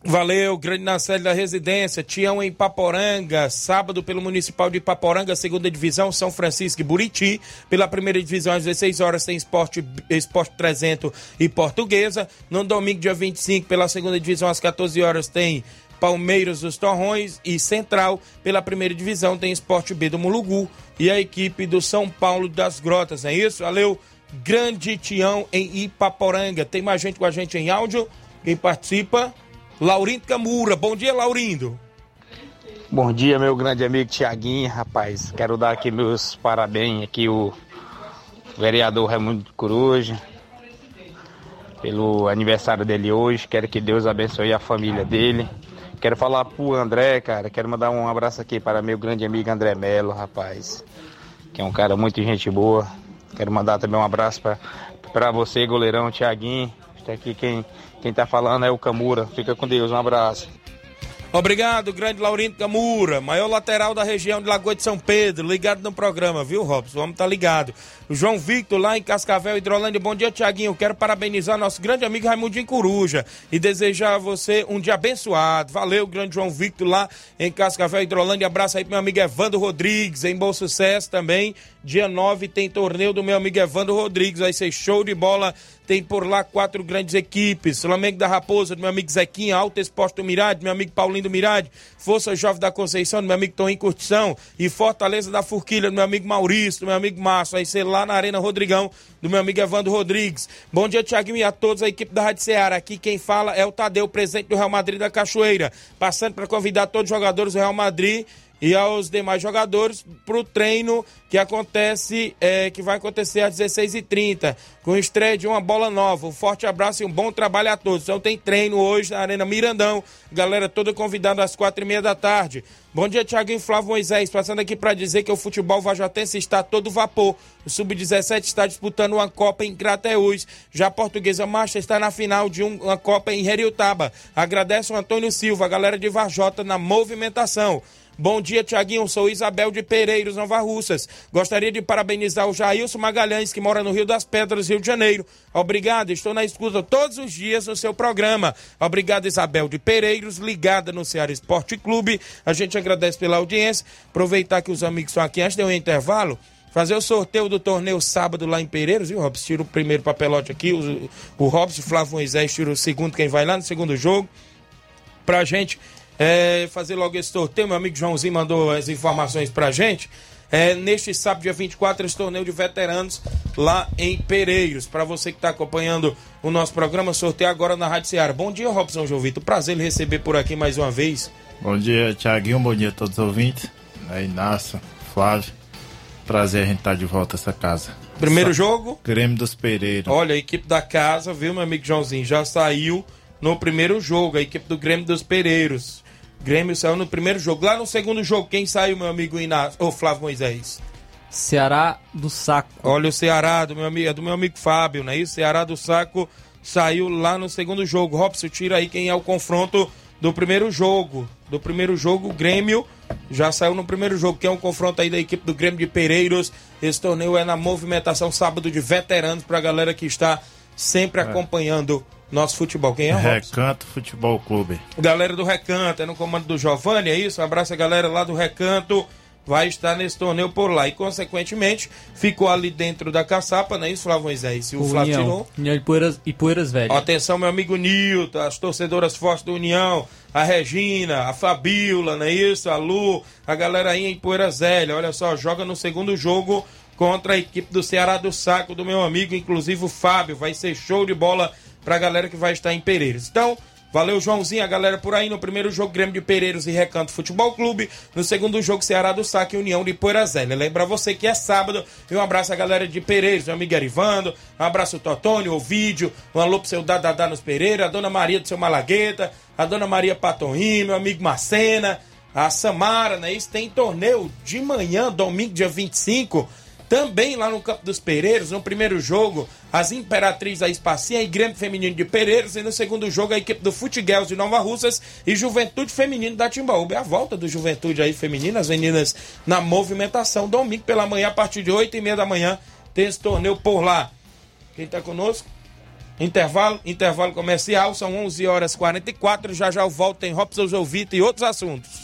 Valeu, grande na série da residência, Tião em Paporanga, sábado pelo Municipal de Paporanga, segunda divisão, São Francisco e Buriti. Pela primeira divisão, às 16 horas, tem Esporte, esporte 300 e Portuguesa. No domingo, dia 25, pela segunda divisão, às 14 horas, tem Palmeiras dos Torrões e Central. Pela primeira divisão, tem Esporte B do Mulugu e a equipe do São Paulo das Grotas, é isso? Valeu, grande Tião em Ipaporanga. Tem mais gente com a gente em áudio? Quem participa? Laurindo Camura. Bom dia, Laurindo. Bom dia, meu grande amigo Tiaguinho, rapaz. Quero dar aqui meus parabéns aqui o vereador Raimundo Coruja pelo aniversário dele hoje. Quero que Deus abençoe a família dele. Quero falar pro André, cara. Quero mandar um abraço aqui para meu grande amigo André Melo, rapaz. Que é um cara muito gente boa. Quero mandar também um abraço para você, goleirão Tiaguinho. Está aqui quem quem tá falando é o Camura. Fica com Deus, um abraço. Obrigado, grande Laurindo Camura, maior lateral da região de Lagoa de São Pedro, ligado no programa, viu, Robson? Vamos estar tá ligado. João Victor, lá em Cascavel, Hidrolândia. Bom dia, Tiaguinho. Quero parabenizar nosso grande amigo Raimundinho Coruja e desejar a você um dia abençoado. Valeu, grande João Victor, lá em Cascavel, Hidrolândia. Abraço aí pro meu amigo Evandro Rodrigues, em Bom Sucesso também. Dia 9 tem torneio do meu amigo Evandro Rodrigues. Vai ser show de bola tem por lá quatro grandes equipes: Flamengo da Raposa, do meu amigo Zequinha, Alto Esporte do Mirade, do meu amigo Paulinho do Mirade, Força Jovem da Conceição, do meu amigo Toninho Curtição e Fortaleza da Forquilha, do meu amigo Maurício, do meu amigo Márcio. Vai ser lá na Arena Rodrigão, do meu amigo Evandro Rodrigues. Bom dia, Tiaguinho, e a todos a equipe da Rádio Ceará. Aqui quem fala é o Tadeu, presidente do Real Madrid da Cachoeira. Passando para convidar todos os jogadores do Real Madrid e aos demais jogadores para o treino que acontece, é, que vai acontecer às 16h30, com estreia de uma bola nova. Um forte abraço e um bom trabalho a todos. Então tem treino hoje na Arena Mirandão. Galera toda convidada às quatro e meia da tarde. Bom dia, Tiaguinho Flávio Moisés. Passando aqui para dizer que o futebol vajatense está todo vapor. O Sub-17 está disputando uma Copa em Crateús. Já a Portuguesa Master está na final de uma Copa em Heriotaba. Agradece o Antônio Silva, a galera de Varjota na movimentação. Bom dia, Tiaguinho. Sou Isabel de Pereiros, Nova Russas. Gostaria de parabenizar o Jailson Magalhães, que mora no Rio das Pedras, Rio de Janeiro. Obrigado, estou na escuta todos os dias no seu programa. Obrigado, Isabel de Pereiros, ligada no Ceará Esporte Clube. A gente agradece pela audiência. Aproveitar que os amigos estão aqui antes de um intervalo. Fazer o sorteio do torneio sábado lá em Pereiros, viu, Robson? Tira o primeiro papelote aqui. O, o Robson, Flávio Moisés, tira o segundo, quem vai lá no segundo jogo. Pra gente é, fazer logo esse sorteio. Meu amigo Joãozinho mandou as informações pra gente. É, neste sábado, dia 24, esse torneio de veteranos lá em Pereiros. Para você que está acompanhando o nosso programa, sorteio agora na Rádio Ceará. Bom dia, Robson João Vitor. Prazer lhe receber por aqui mais uma vez. Bom dia, Tiaguinho. Bom dia a todos os ouvintes. Aí, Inácio, Flávio. Prazer a gente estar tá de volta a essa casa. Primeiro Só... jogo? Grêmio dos Pereiros. Olha, a equipe da casa, viu, meu amigo Joãozinho? Já saiu no primeiro jogo, a equipe do Grêmio dos Pereiros. Grêmio saiu no primeiro jogo. Lá no segundo jogo, quem saiu, meu amigo Inácio? Ô, Flávio Moisés. Ceará do Saco. Olha o Ceará do meu amigo, é do meu amigo Fábio, não é isso? Ceará do Saco saiu lá no segundo jogo. Robson, tira aí quem é o confronto do primeiro jogo. Do primeiro jogo, o Grêmio já saiu no primeiro jogo, que é um confronto aí da equipe do Grêmio de Pereiros. Esse torneio é na movimentação sábado de veteranos para a galera que está sempre é. acompanhando nosso futebol. Quem é o Recanto Futebol Clube. Galera do Recanto, é no comando do Giovanni, é isso? Um abraço a galera lá do Recanto. Vai estar nesse torneio por lá. E, consequentemente, ficou ali dentro da caçapa, não é isso, Flávio Moisés? O, o Flávio tirou. União e Poeiras, e Poeiras Velhas. Atenção, meu amigo Nilton, as torcedoras fortes do União, a Regina, a Fabiola, não é isso? A Lu, a galera aí em Poeiras Velhas. Olha só, joga no segundo jogo contra a equipe do Ceará do Saco, do meu amigo, inclusive o Fábio. Vai ser show de bola pra galera que vai estar em Pereiros. Então, Valeu, Joãozinho, a galera por aí. No primeiro jogo, Grêmio de Pereiros e Recanto Futebol Clube. No segundo jogo, Ceará do Saque União de Poeirazélia. Lembra você que é sábado. E um abraço à galera de Pereiros, meu amigo Arivando. Um abraço ao Totônio, o vídeo. Um alô pro seu Dadadá nos Pereira. A dona Maria do seu Malagueta. A dona Maria Patonrim, meu amigo Macena. A Samara, né? Isso tem torneio de manhã, domingo, dia 25 também lá no Campo dos Pereiros, no primeiro jogo, as Imperatriz a Espacinha e Grêmio Feminino de Pereiros. E no segundo jogo, a equipe do Futiguels de Nova Russas e Juventude Feminino da Timbaúba. É a volta do Juventude aí feminina, as meninas na movimentação. Domingo pela manhã, a partir de 8 e meia da manhã, tem esse torneio por lá. Quem tá conosco? Intervalo, intervalo comercial, são 11 horas 44. Já já eu volto, tem Robson Jovita e outros assuntos.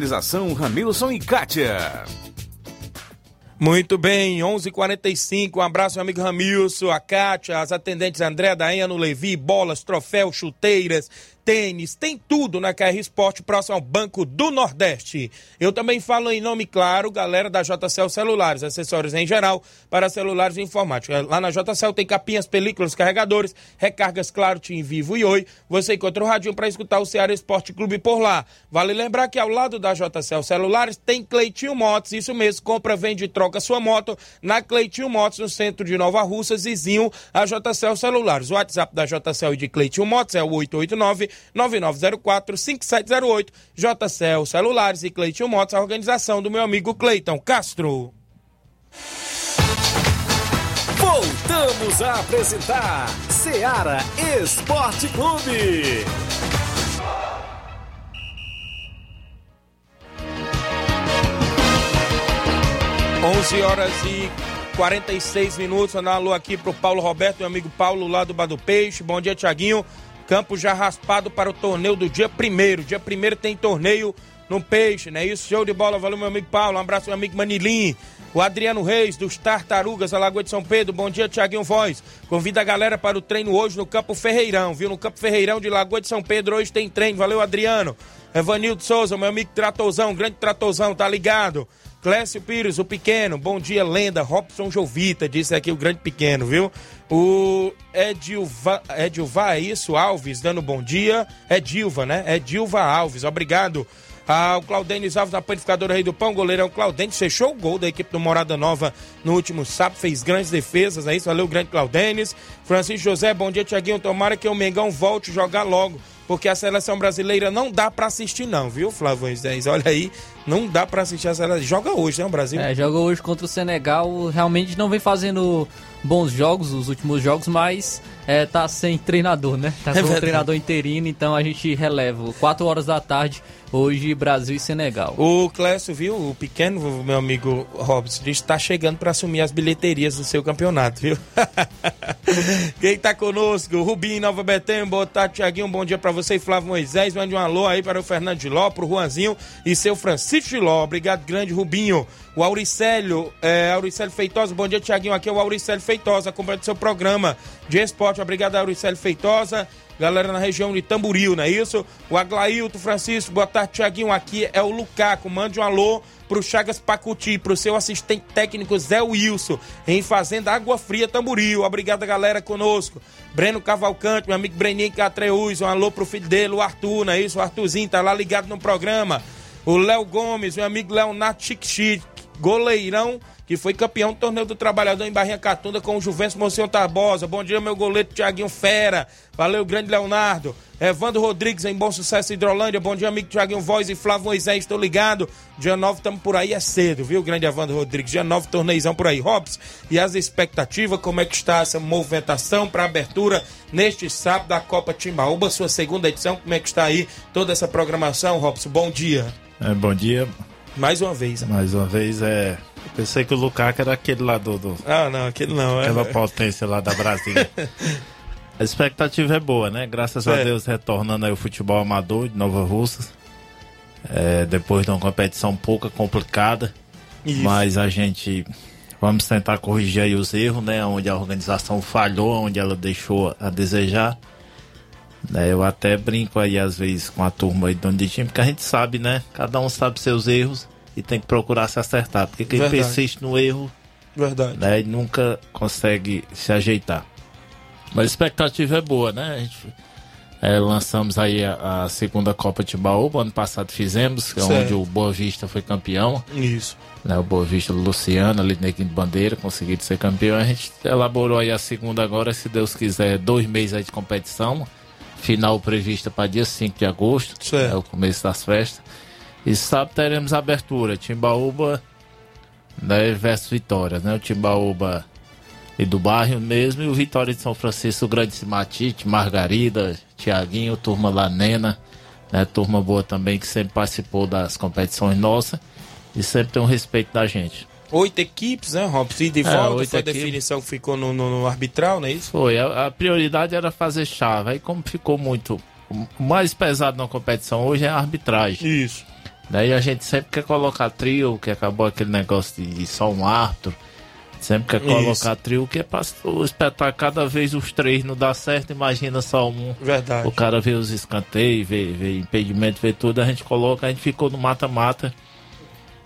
Organização Ramilson e Kátia. Muito bem, 11:45. h 45 um abraço, meu amigo Ramilson, a Kátia, as atendentes André, Daena, Levi, bolas, troféu, chuteiras, tênis, tem tudo na KR Esporte, próximo ao Banco do Nordeste. Eu também falo em nome, claro, galera da JCL Celulares, acessórios em geral para celulares e informática. Lá na JCL tem capinhas, películas, carregadores, recargas, claro, Tim Vivo e Oi. Você encontra o radinho para escutar o Ceará Esporte Clube por lá. Vale lembrar que ao lado da JCL Celulares tem Cleitinho Motos, isso mesmo, compra, vende e troca sua moto na Cleitinho Motos, no centro de Nova Russa, vizinho a JCL Celulares. O WhatsApp da JCL e de Cleitinho Motos é o 889-9904-5708. JCL Celulares e Cleitinho Motos, a organização do meu amigo Cleiton Castro. Voltamos a apresentar Seara Esporte Clube. 11 horas e 46 minutos. Mandar um alô aqui pro Paulo Roberto, meu amigo Paulo lá do Bar do Peixe. Bom dia, Tiaguinho. Campo já raspado para o torneio do dia primeiro. Dia primeiro tem torneio no Peixe, né? Isso, show de bola. Valeu, meu amigo Paulo. Um abraço, meu amigo Manilim. O Adriano Reis, dos Tartarugas, Alagoa de São Pedro. Bom dia, Tiaguinho Voz. Convida a galera para o treino hoje no Campo Ferreirão, viu? No Campo Ferreirão de Lagoa de São Pedro, hoje tem treino. Valeu, Adriano. Evanildo Souza, meu amigo Tratozão, grande Tratozão, tá ligado? Clécio Pires, o pequeno, bom dia, lenda. Robson Jovita, disse aqui o grande pequeno, viu? O Edilva, Edilva, é isso? Alves, dando bom dia. Edilva, né? Edilva Alves, obrigado. Ah, o Claudênis Alves, na panificadora Rei do Pão, goleirão Claudênis, fechou o gol da equipe do Morada Nova no último sábado, fez grandes defesas, é isso, valeu, grande Claudênis. Francisco José, bom dia, Tiaguinho, tomara que o Mengão volte a jogar logo, porque a seleção brasileira não dá pra assistir não, viu, Flávio Moisés? Olha aí, não dá pra assistir a seleção, joga hoje, né, o Brasil? É, joga hoje contra o Senegal, realmente não vem fazendo bons jogos, os últimos jogos, mas é, tá sem treinador, né? Tá É com o verdade. treinador interino, então a gente releva. 4 horas da tarde, hoje Brasil e Senegal. O Clécio, viu? O pequeno, meu amigo Robson, diz que tá chegando para assumir as bilheterias do seu campeonato, viu? Quem tá conosco? Rubinho, Nova Betânia, boa tarde, Tiaguinho, bom dia para você e Flávio Moisés. Mande um alô aí para o Fernando de Ló, pro Juanzinho e seu Francisco de Ló. Obrigado, grande Rubinho. O Auricélio, é, Auricélio Feitosa, bom dia, Tiaguinho. Aqui é o Auricélio Feitosa, acompanhando seu programa de esporte. Obrigado, Auricélio Feitosa. Galera na região de Tamboril, não é isso? O Aglailton Francisco, boa tarde, Tiaguinho. Aqui é o Lucaco. Mande um alô pro Chagas Pacuti, pro seu assistente técnico Zé Wilson, em Fazenda Água Fria, Tamboril. Obrigado, galera, conosco. Breno Cavalcante, meu amigo Breninho Catreuz, um alô pro filho dele, o Arthur, não é isso? O Arthurzinho tá lá ligado no programa. O Léo Gomes, meu amigo Leonardo Chique goleirão, que foi campeão do torneio do trabalhador em Barrinha Catunda com o Juventus Monsenhor Tarbosa. Bom dia, meu goleiro Tiaguinho Fera. Valeu, grande Leonardo. Evandro Rodrigues em Bom Sucesso Hidrolândia. Bom dia, amigo Tiaguinho Voz e Flávio Moisés. Estou ligado. Dia 9 estamos por aí, é cedo, viu, grande Evandro Rodrigues? Dia 9, torneizão por aí. Robson, e as expectativas, como é que está essa movimentação para abertura neste sábado da Copa Timbaúba, sua segunda edição? Como é que está aí toda essa programação, Robson? Bom dia. É, bom dia. Mais uma vez. Mais uma vez, é. Eu pensei que o Lukaku era aquele lá do. do- Ah, não, aquele não. é- aquela potência lá da Brasília. A expectativa é boa, né? Graças a É. Deus retornando aí o futebol amador de Nova Russas. É, depois de uma competição um pouco complicada. Isso. Mas a gente vamos tentar corrigir aí os erros, né? Onde a organização falhou, onde ela deixou a desejar. Né, eu até brinco aí às vezes com a turma aí do dono de time, porque a gente sabe, né? Cada um sabe seus erros e tem que procurar se acertar. Porque quem Verdade. persiste no erro Verdade. né, nunca consegue se ajeitar. Mas a expectativa é boa, né? A gente, é, lançamos aí a, a segunda Copa de Baúba, ano passado fizemos, que é Certo. onde o Boa Vista foi campeão. Isso. Né, o Boa Vista do Luciano, ali neguinho de bandeira, conseguiu ser campeão. A gente elaborou aí a segunda agora, se Deus quiser, dois meses aí de competição. Final prevista para dia 5 de agosto, Certo. é o começo das festas. E sábado teremos abertura, Timbaúba né, versus Vitória, né? O Timbaúba e do bairro mesmo, e o Vitória de São Francisco, o Grande Simatite, Margarida, Tiaguinho, turma lá Nena, né? Turma boa também que sempre participou das competições nossas e sempre tem um respeito da gente. Oito equipes, né, Robson? E de É, volta foi a definição que ficou no, no- no arbitral, não é isso? Foi, a, a prioridade era fazer chave. Aí como ficou muito. Mais pesado na competição hoje é a arbitragem. Isso. Daí a gente sempre quer colocar trio, que acabou aquele negócio de, de só um árbitro. Sempre quer colocar trio, que é pra espetáculo cada vez os três não dá certo, imagina só um. Verdade. O cara vê os escanteios, vê, vê impedimento, vê tudo, a gente coloca, a gente ficou no mata-mata.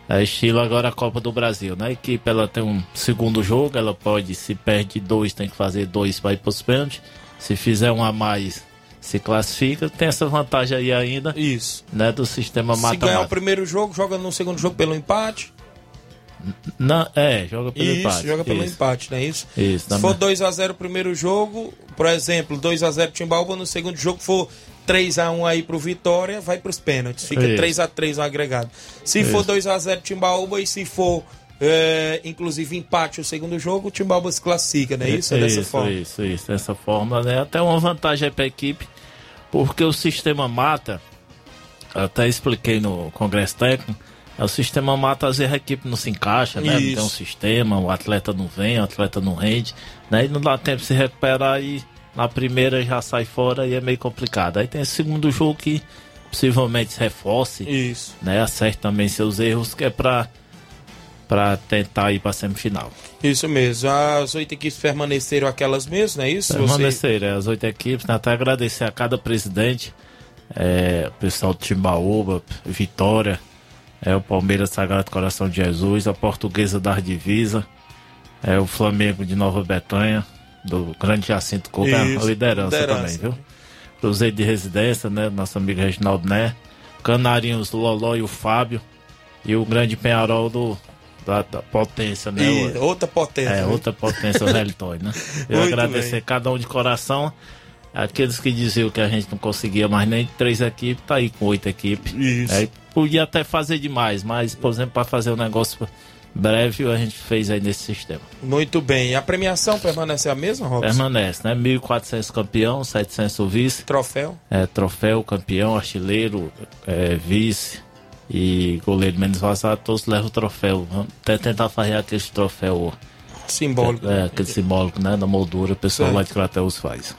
É estilo agora a Copa do Brasil, né? A equipe ela tem um segundo jogo, ela pode, se perde dois, tem que fazer dois para ir para os pênaltis. Se fizer um a mais, se classifica. Tem essa vantagem aí ainda. Isso. Né, do sistema Se ganhar o primeiro jogo, joga no segundo jogo pelo empate. Não, é, joga pelo Isso, empate. joga pelo isso. empate, não é isso? Isso, Se for 2x0 o primeiro jogo, por exemplo, 2x0 Timbaúba, no segundo jogo for 3x1 aí pro Vitória, vai pros pênaltis. Fica Isso. 3x3 no agregado. Se Isso. for 2x0 Timbaúba e se for, é, inclusive, empate o segundo jogo, o Timbaúba se classifica, não é isso? É dessa isso, forma. Isso, isso, dessa forma, né? Até uma vantagem para a equipe, porque o sistema mata, até expliquei no Congresso Técnico, é o sistema mata, às vezes a equipe não se encaixa, né? Não Isso. tem um sistema, o atleta não vem, o atleta não rende, né? E não dá tempo de se recuperar e na primeira já sai fora e é meio complicado. Aí tem esse segundo jogo que possivelmente se reforce, Isso. né? Acerte também seus erros, que é para para tentar ir para semifinal. Isso mesmo. As oito equipes permaneceram aquelas mesmas, não é isso? Você... Permanecer, é, as oito equipes, até agradecer a cada presidente, é, o pessoal do Timbaúba, Vitória, é, o Palmeiras Sagrado Coração de Jesus, a Portuguesa das Divisa, é, o Flamengo de Nova Betânia, do Grande Jacinto Couto, a Isso, liderança, liderança. também, viu? Cruzeiro de Residência, né, nosso amigo Reginaldo Né, Canarinhos, Loló e o Fábio, e o Grande Penharol do, da, da Potência, né? E outra potência. é, né? outra potência, o Relitoy, né? Eu Muito agradecer bem. cada um de coração. Aqueles que diziam que a gente não conseguia mais nem três equipes, tá aí com oito equipes. Isso. É, podia até fazer demais, mas, por exemplo, para fazer um negócio breve, a gente fez aí nesse sistema. Muito bem. A premiação permanece a mesma, Robson? Permanece, né? 1.400 campeão, 700 vice. Troféu. É, troféu, campeão, artilheiro, é, vice e goleiro menos vazado, todos levam o troféu. Vamos até tentar fazer aquele troféu Simbólico. É, aquele simbólico, né? Da moldura, o pessoal Certo. lá de Crateus faz.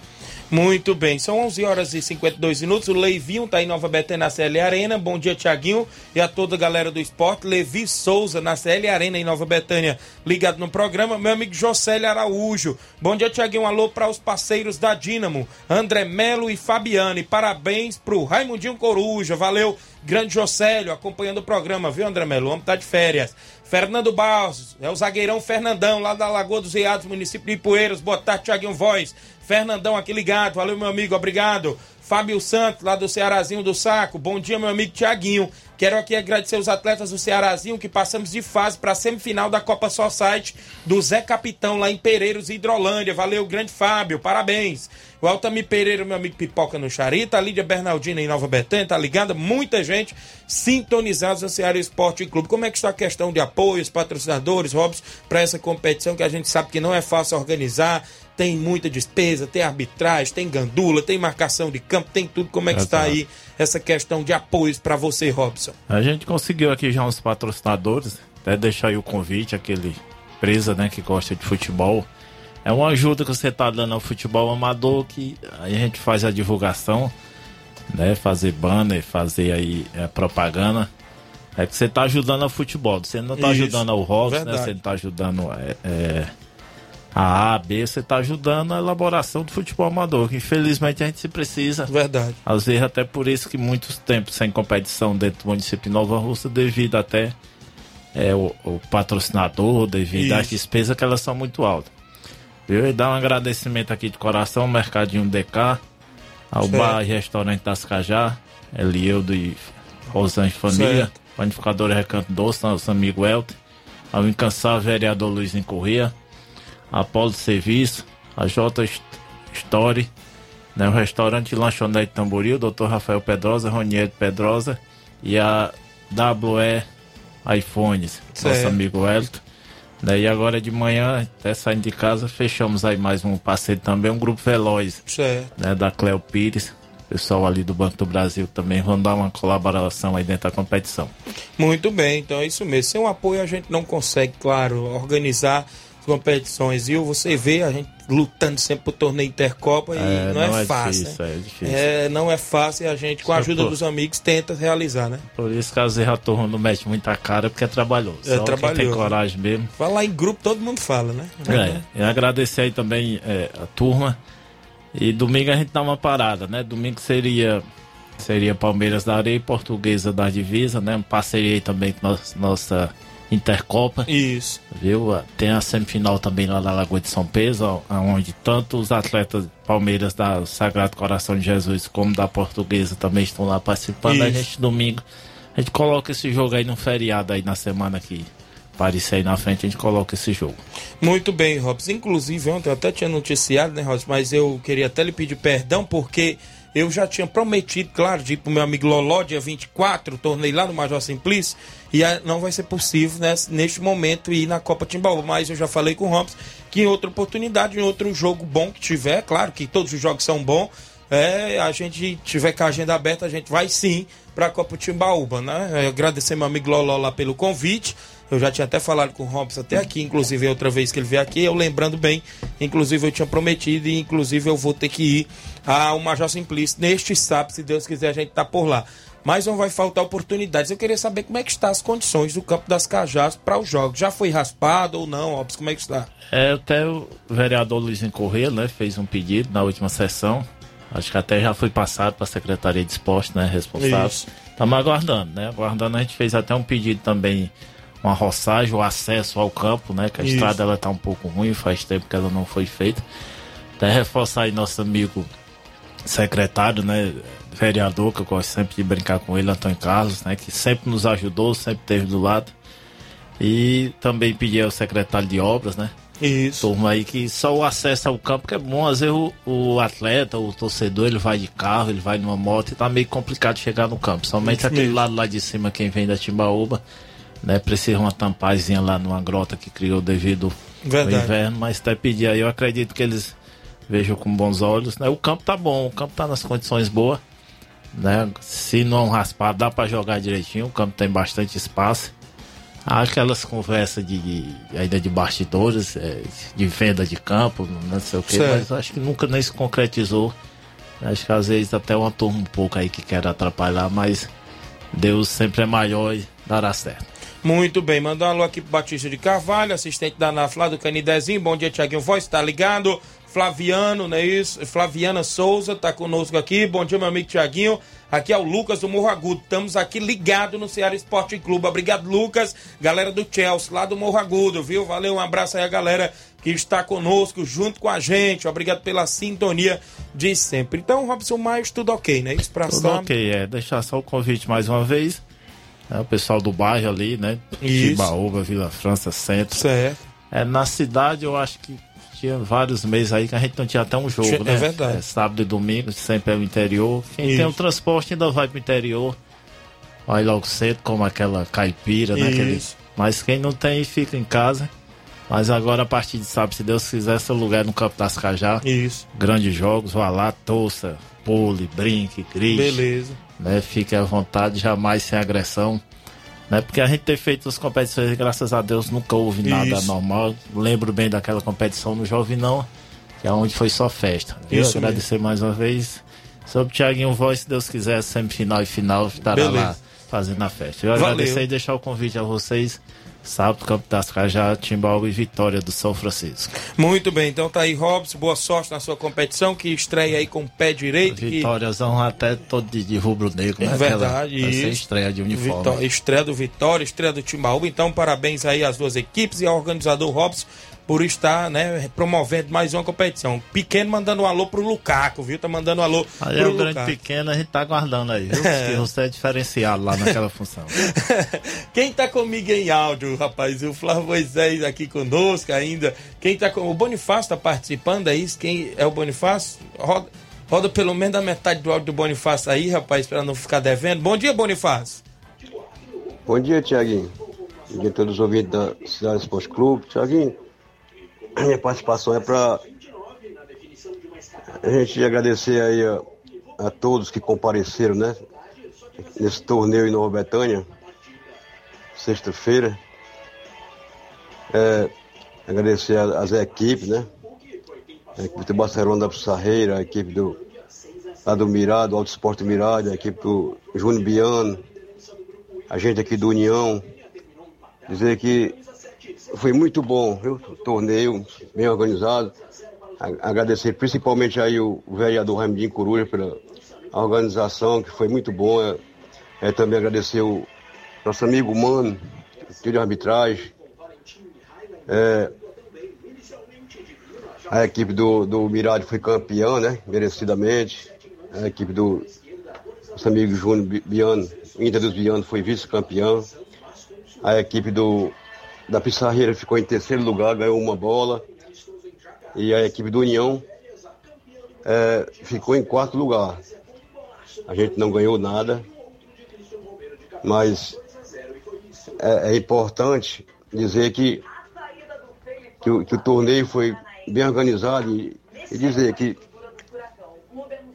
Muito bem, são 11 horas e 52 minutos. O Leivinho tá em Nova Betânia na CL Arena. Bom dia, Tiaguinho, e a toda a galera do esporte. Levi Souza na CL Arena em Nova Betânia, ligado no programa. Meu amigo Josélio Araújo. Bom dia, Tiaguinho. Alô para os parceiros da Dínamo, André Melo e Fabiane. Parabéns pro Raimundinho Coruja. Valeu, grande Josélio, acompanhando o programa, viu, André Melo? O homem tá de férias. Fernando Barros, é o zagueirão Fernandão, lá da Lagoa dos Riados, município de Ipueiras. Boa tarde, Tiaguinho Voz. Fernandão aqui ligado, valeu, meu amigo, obrigado. Fábio Santos, lá do Cearazinho do Saco. Bom dia, meu amigo Tiaguinho. Quero aqui agradecer os atletas do Cearazinho que passamos de fase para a semifinal da Copa Society do Zé Capitão, lá em Pereiros, Hidrolândia. Valeu, grande Fábio, parabéns. O Altamir Pereira, meu amigo Pipoca no Charita. A Lídia Bernardina em Nova Betânia, tá ligada? Muita gente sintonizados no Ceará Esporte Clube. Como é que está a questão de apoios, patrocinadores, Robson, para essa competição que a gente sabe que não é fácil organizar? Tem muita despesa, tem arbitragem, tem gandula, tem marcação de campo, tem tudo. Como é que está Exato. aí essa questão de apoios para você, Robson? A gente conseguiu aqui já uns patrocinadores, até deixar aí o convite, aquele empresa, né, que gosta de futebol. É uma ajuda que você tá dando ao futebol amador, que aí a gente faz a divulgação, né, fazer banner, fazer aí é, propaganda. É que você tá ajudando ao futebol, você não tá Isso, ajudando ao rock, né, você não tá ajudando é, é, a A, B, você tá ajudando a elaboração do futebol amador, que infelizmente a gente se precisa. Verdade. Às vezes até por isso que muitos tempos sem competição dentro do município de Nova Russa, devido até é, o, o patrocinador, devido às Isso. despesas que elas são muito altas. Viu? E dar um agradecimento aqui de coração ao Mercadinho DK, ao Certo. Bar e Restaurante das Cajá, Elieldo e Rosane Família, Certo. Panificadora Recanto Doce, nosso amigo Elton, ao incansável vereador Luiz Corrêa, a Polo de Serviço, a J Story, né, o restaurante e lanchonete Tamboril, Dr. Rafael Pedrosa, Ronieri Pedrosa e a WE iPhones, nosso Certo. amigo Elton. Né, e agora de manhã, até saindo de casa, fechamos aí mais um parceiro também, um grupo Veloz, Certo. né, da Cleo Pires, pessoal ali do Banco do Brasil também, vão dar uma colaboração aí dentro da competição. Muito bem, então é isso mesmo. Sem o apoio a gente não consegue, claro, organizar competições. E você vê, a gente lutando sempre pro torneio Intercopa e É, não, não é, é fácil. difícil, né? é difícil. É, não é fácil e a gente, com a ajuda dos amigos, tenta realizar, né? Por isso que a turma não mete muita cara porque é trabalhoso. É Só trabalhoso. tem coragem mesmo. Falar em grupo, todo mundo fala, né? É, e agradecer aí também é, a turma. E domingo a gente dá uma parada, né? Domingo seria seria Palmeiras da Areia e Portuguesa da Divisa, né? Parceria aí também com nossa, nossa Intercopa. Isso. Viu? Tem a semifinal também lá na Lagoa de São Pedro, onde tanto os atletas Palmeiras da Sagrado Coração de Jesus como da Portuguesa também estão lá participando. A Isso. gente domingo a gente coloca esse jogo aí no feriado aí na semana que aparecer aí na frente, a gente coloca esse jogo. Muito bem, Robson. Inclusive, ontem eu até tinha noticiado, né, Robson? Mas eu queria até lhe pedir perdão, porque eu já tinha prometido, claro, de ir pro meu amigo Loló, dia 24, tornei lá no Major Simplício, e não vai ser possível né, neste momento ir na Copa Timbaúba. Mas eu já falei com o Robson que em outra oportunidade, em outro jogo bom que tiver, claro que todos os jogos são bons, é, a gente tiver com a agenda aberta, a gente vai sim para a Copa Timbaúba, né? É, Agradecer meu amigo Loló lá pelo convite. Eu já tinha até falado com o Robson até aqui, inclusive outra vez que ele veio aqui, eu lembrando bem, inclusive eu tinha prometido e inclusive eu vou ter que ir ao Major Simplício neste sábado, se Deus quiser a gente tá por lá. Mas não vai faltar oportunidades. Eu queria saber como é que estão as condições do campo das Cajás para os jogos. Já foi raspado ou não, Robson? Como é que está? É, até o vereador Luizinho Corrêa, né, fez um pedido na última sessão. Acho que até já foi passado para a Secretaria de Esporte, né, responsável. Estamos aguardando, né? Aguardando, a gente fez até um pedido também, uma roçagem, o acesso ao campo, né? Que a Isso. estrada ela tá um pouco ruim, faz tempo que ela não foi feita. Até reforçar aí nosso amigo secretário, né? Vereador, que eu gosto sempre de brincar com ele, Antônio Carlos, né? Que sempre nos ajudou, sempre esteve do lado. E também pedir ao secretário de obras, né? Isso. Turma aí que só o acesso ao campo que é bom. Às vezes o, o atleta, o torcedor, ele vai de carro, ele vai numa moto e tá meio complicado chegar no campo. Somente Isso aquele mesmo. lado lá de cima, quem vem da Timbaúba, né? Precisa uma tampazinha lá numa grota que criou devido Verdade. ao inverno. Mas até pedir aí, eu acredito que eles vejam com bons olhos. Né? O campo tá bom, o campo tá nas condições boas. Né? Se não raspar, dá para jogar direitinho. O campo tem bastante espaço. Há aquelas conversas de, de- ainda de bastidores, é, de venda de campo, não sei o que, Certo. mas acho que nunca nem se concretizou. Acho que às vezes até uma turma um pouco aí que quer atrapalhar, mas Deus sempre é maior e dará certo. Muito bem, mandar um alô aqui pro Batista de Carvalho, assistente da NAF lá do Canidezinho. Bom dia, Tiaguinho Voz, tá ligado? Flaviano, não é isso? Flaviana Souza tá conosco aqui. Bom dia, meu amigo Tiaguinho. Aqui é o Lucas do Morro Agudo. Estamos aqui ligados no Ceará Esporte Clube. Obrigado, Lucas. Galera do Chelsea, lá do Morro Agudo, viu? Valeu, um abraço aí a galera que está conosco, junto com a gente. Obrigado pela sintonia de sempre. Então, Robson Maia, tudo ok, né? Isso pra Tudo sábado. ok, é. Deixar só o convite mais uma vez. Né, o pessoal do bairro ali, né? Isso. Timbaúba, Vila França, Centro. Certo. É, na cidade eu acho que tinha vários meses aí que a gente não tinha até um jogo, Tinha- né? é verdade. sábado e domingo, sempre é o interior. Quem Isso. tem o transporte ainda vai pro interior. Vai logo cedo, como aquela caipira, né? Isso. Aquele... Mas quem não tem, fica em casa. Mas agora, a partir de sábado, se Deus quiser, seu lugar é no Campo das Cajá. Isso. Grandes jogos, vá lá, torça, pule, brinque, grite. Beleza. Né? Fique à vontade, jamais sem agressão. Né? Porque a gente ter feito as competições, graças a Deus, nunca houve nada Isso. normal. Lembro bem daquela competição no Jovinão, que é onde foi só festa. Viu? Isso Agradecer mais uma vez. Sobre o Thiaguinho Voz, se Deus quiser, semifinal e final, estará Beleza. lá fazendo a festa. Eu Valeu. agradecer e deixar o convite a vocês. Sábado, Campo das Cajá, Timbaúba e Vitória do São Francisco. Muito bem, então tá aí, Robson. Boa sorte na sua competição, que estreia aí com o pé direito. que- Vitóriazão até todo de, de rubro-negro, É né? Aquela- verdade, ser isso. estreia de uniforme. Vitó- estreia do Vitória, estreia do Timbaúba. Então, parabéns aí às duas equipes e ao organizador Robson por estar né, promovendo mais uma competição. Pequeno mandando um alô pro Lucaco, viu? Tá mandando um alô Aí é pro o grande Lucaco. pequeno, a gente tá aguardando aí, viu? É. Porque você é diferenciado lá naquela função. Quem tá comigo em áudio, rapaz? O Flávio Moisés aqui conosco ainda. Quem tá com. O Bonifácio tá participando, é isso? Quem é o Bonifácio? Roda, roda pelo menos a metade do áudio do Bonifácio aí, rapaz, pra não ficar devendo. Bom dia, Bonifácio. Bom dia, Tiaguinho. Bom dia a todos os ouvintes da Cidade Esporte Clube. Tiaguinho, minha participação é para a gente agradecer aí a, a todos que compareceram, né? Nesse torneio em Nova Betânia, sexta-feira. É, agradecer a- as equipes, né? a equipe do Barcelona da Pissarreira, a equipe do, lá do Mirado, Alto Esporte Mirado, a equipe do Júnior Biano, a gente aqui do União. Dizer que foi muito bom, viu? Torneio bem organizado. Agradecer principalmente aí o vereador Raimundinho Coruja pela organização, que foi muito bom. É, é também agradecer o nosso amigo Mano, que de arbitragem. É, a equipe do, do Mirade foi campeã, né? Merecidamente. A equipe do nosso amigo Júnior Bi- Biano, Inter dos Biano, foi vice-campeão. A equipe do, da Pissarreira ficou em terceiro lugar, ganhou uma bola. E a equipe do União é, ficou em quarto lugar. A gente não ganhou nada, mas é, é importante dizer que, que, o, que o torneio foi bem organizado e, e dizer que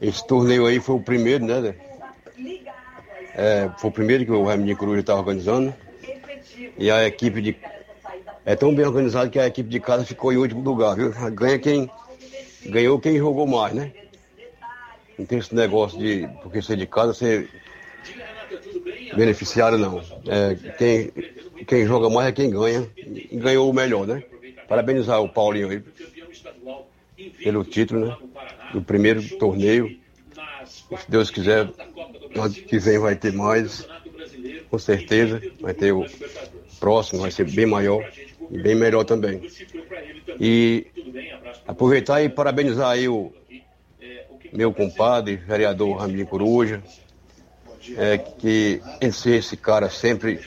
esse torneio aí foi o primeiro, né? É, foi o primeiro que o Raimundo Coruja está organizando. E a equipe de. É tão bem organizado que a equipe de casa ficou em último lugar, viu? Ganha quem. Ganhou quem jogou mais, né? Não tem esse negócio de. Porque ser de casa, ser beneficiário, não. É, quem, quem joga mais é quem ganha. E ganhou o melhor, né? Parabenizar o Paulinho aí pelo título, né? Do primeiro torneio. Se Deus quiser, ano que vem vai ter mais. Com certeza. Vai ter o próximo, vai ser bem maior e bem melhor também. E aproveitar e parabenizar aí o meu compadre, vereador Ramiro Coruja, é, que em ser esse cara sempre,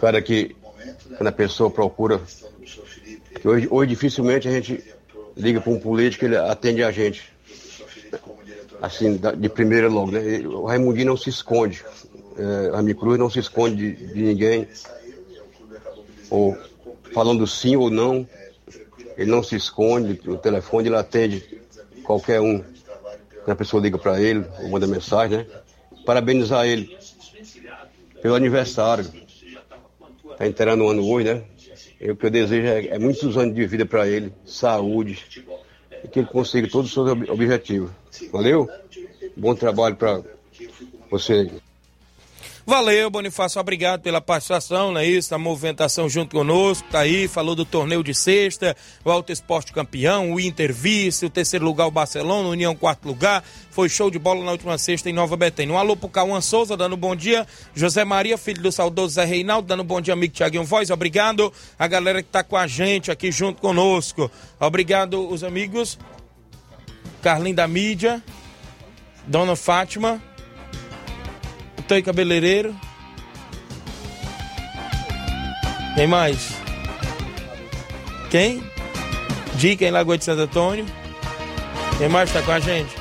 cara que quando a pessoa procura, que hoje, hoje dificilmente a gente liga para um político, ele atende a gente, assim, de primeira logo, né? O Raimundinho não se esconde, é, Ramiro Cruz não se esconde de, de ninguém, ou falando sim ou não, ele não se esconde, o telefone ele atende qualquer um. A pessoa liga para ele, ou manda mensagem, né? Parabenizar ele pelo aniversário. Está enterando um ano hoje, né? E o que eu desejo é, é muitos anos de vida para ele, saúde, e que ele consiga todos os seus ob- objetivos. Valeu? Bom trabalho para você. Valeu, Bonifácio, obrigado pela participação, não é isso? A movimentação junto conosco, tá aí, falou do torneio de sexta, o Alto Esporte campeão, o Inter vice, o terceiro lugar o Barcelona, União quarto lugar, foi show de bola na última sexta em Nova Betânia. Um alô pro Cauã Souza, dando bom dia, José Maria, filho do saudoso Zé Reinaldo, dando bom dia, amigo Tiaguinho Voz, obrigado a galera que tá com a gente aqui junto conosco, obrigado os amigos, Carlinho da Mídia, Dona Fátima, Tei Cabeleireiro. Quem mais? Quem? Dica em Lagoa de Santo Antônio. Quem mais está com a gente?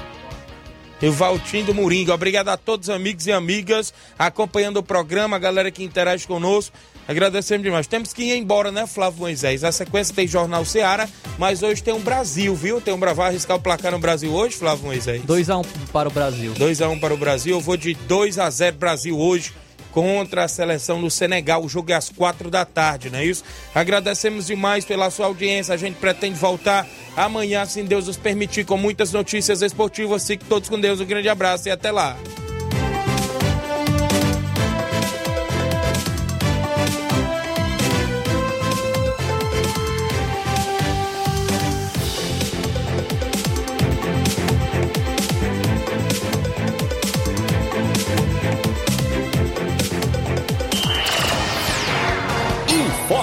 E o Valtinho do Moringa. Obrigado a todos os amigos e amigas acompanhando o programa, a galera que interage conosco. Agradecemos demais. Temos que ir embora, né, Flávio Moisés? A sequência tem Jornal Seara, mas hoje tem um Brasil, viu? Tem um Vai arriscar o placar no Brasil hoje, Flávio Moisés? 2x1 para o Brasil. 2x1 para o Brasil. Eu vou de 2 a 0 Brasil hoje contra a seleção do Senegal. O jogo é às 4 da tarde, não é isso? Agradecemos demais pela sua audiência. A gente pretende voltar amanhã, se Deus nos permitir, com muitas notícias esportivas. Fiquem todos com Deus. Um grande abraço e até lá.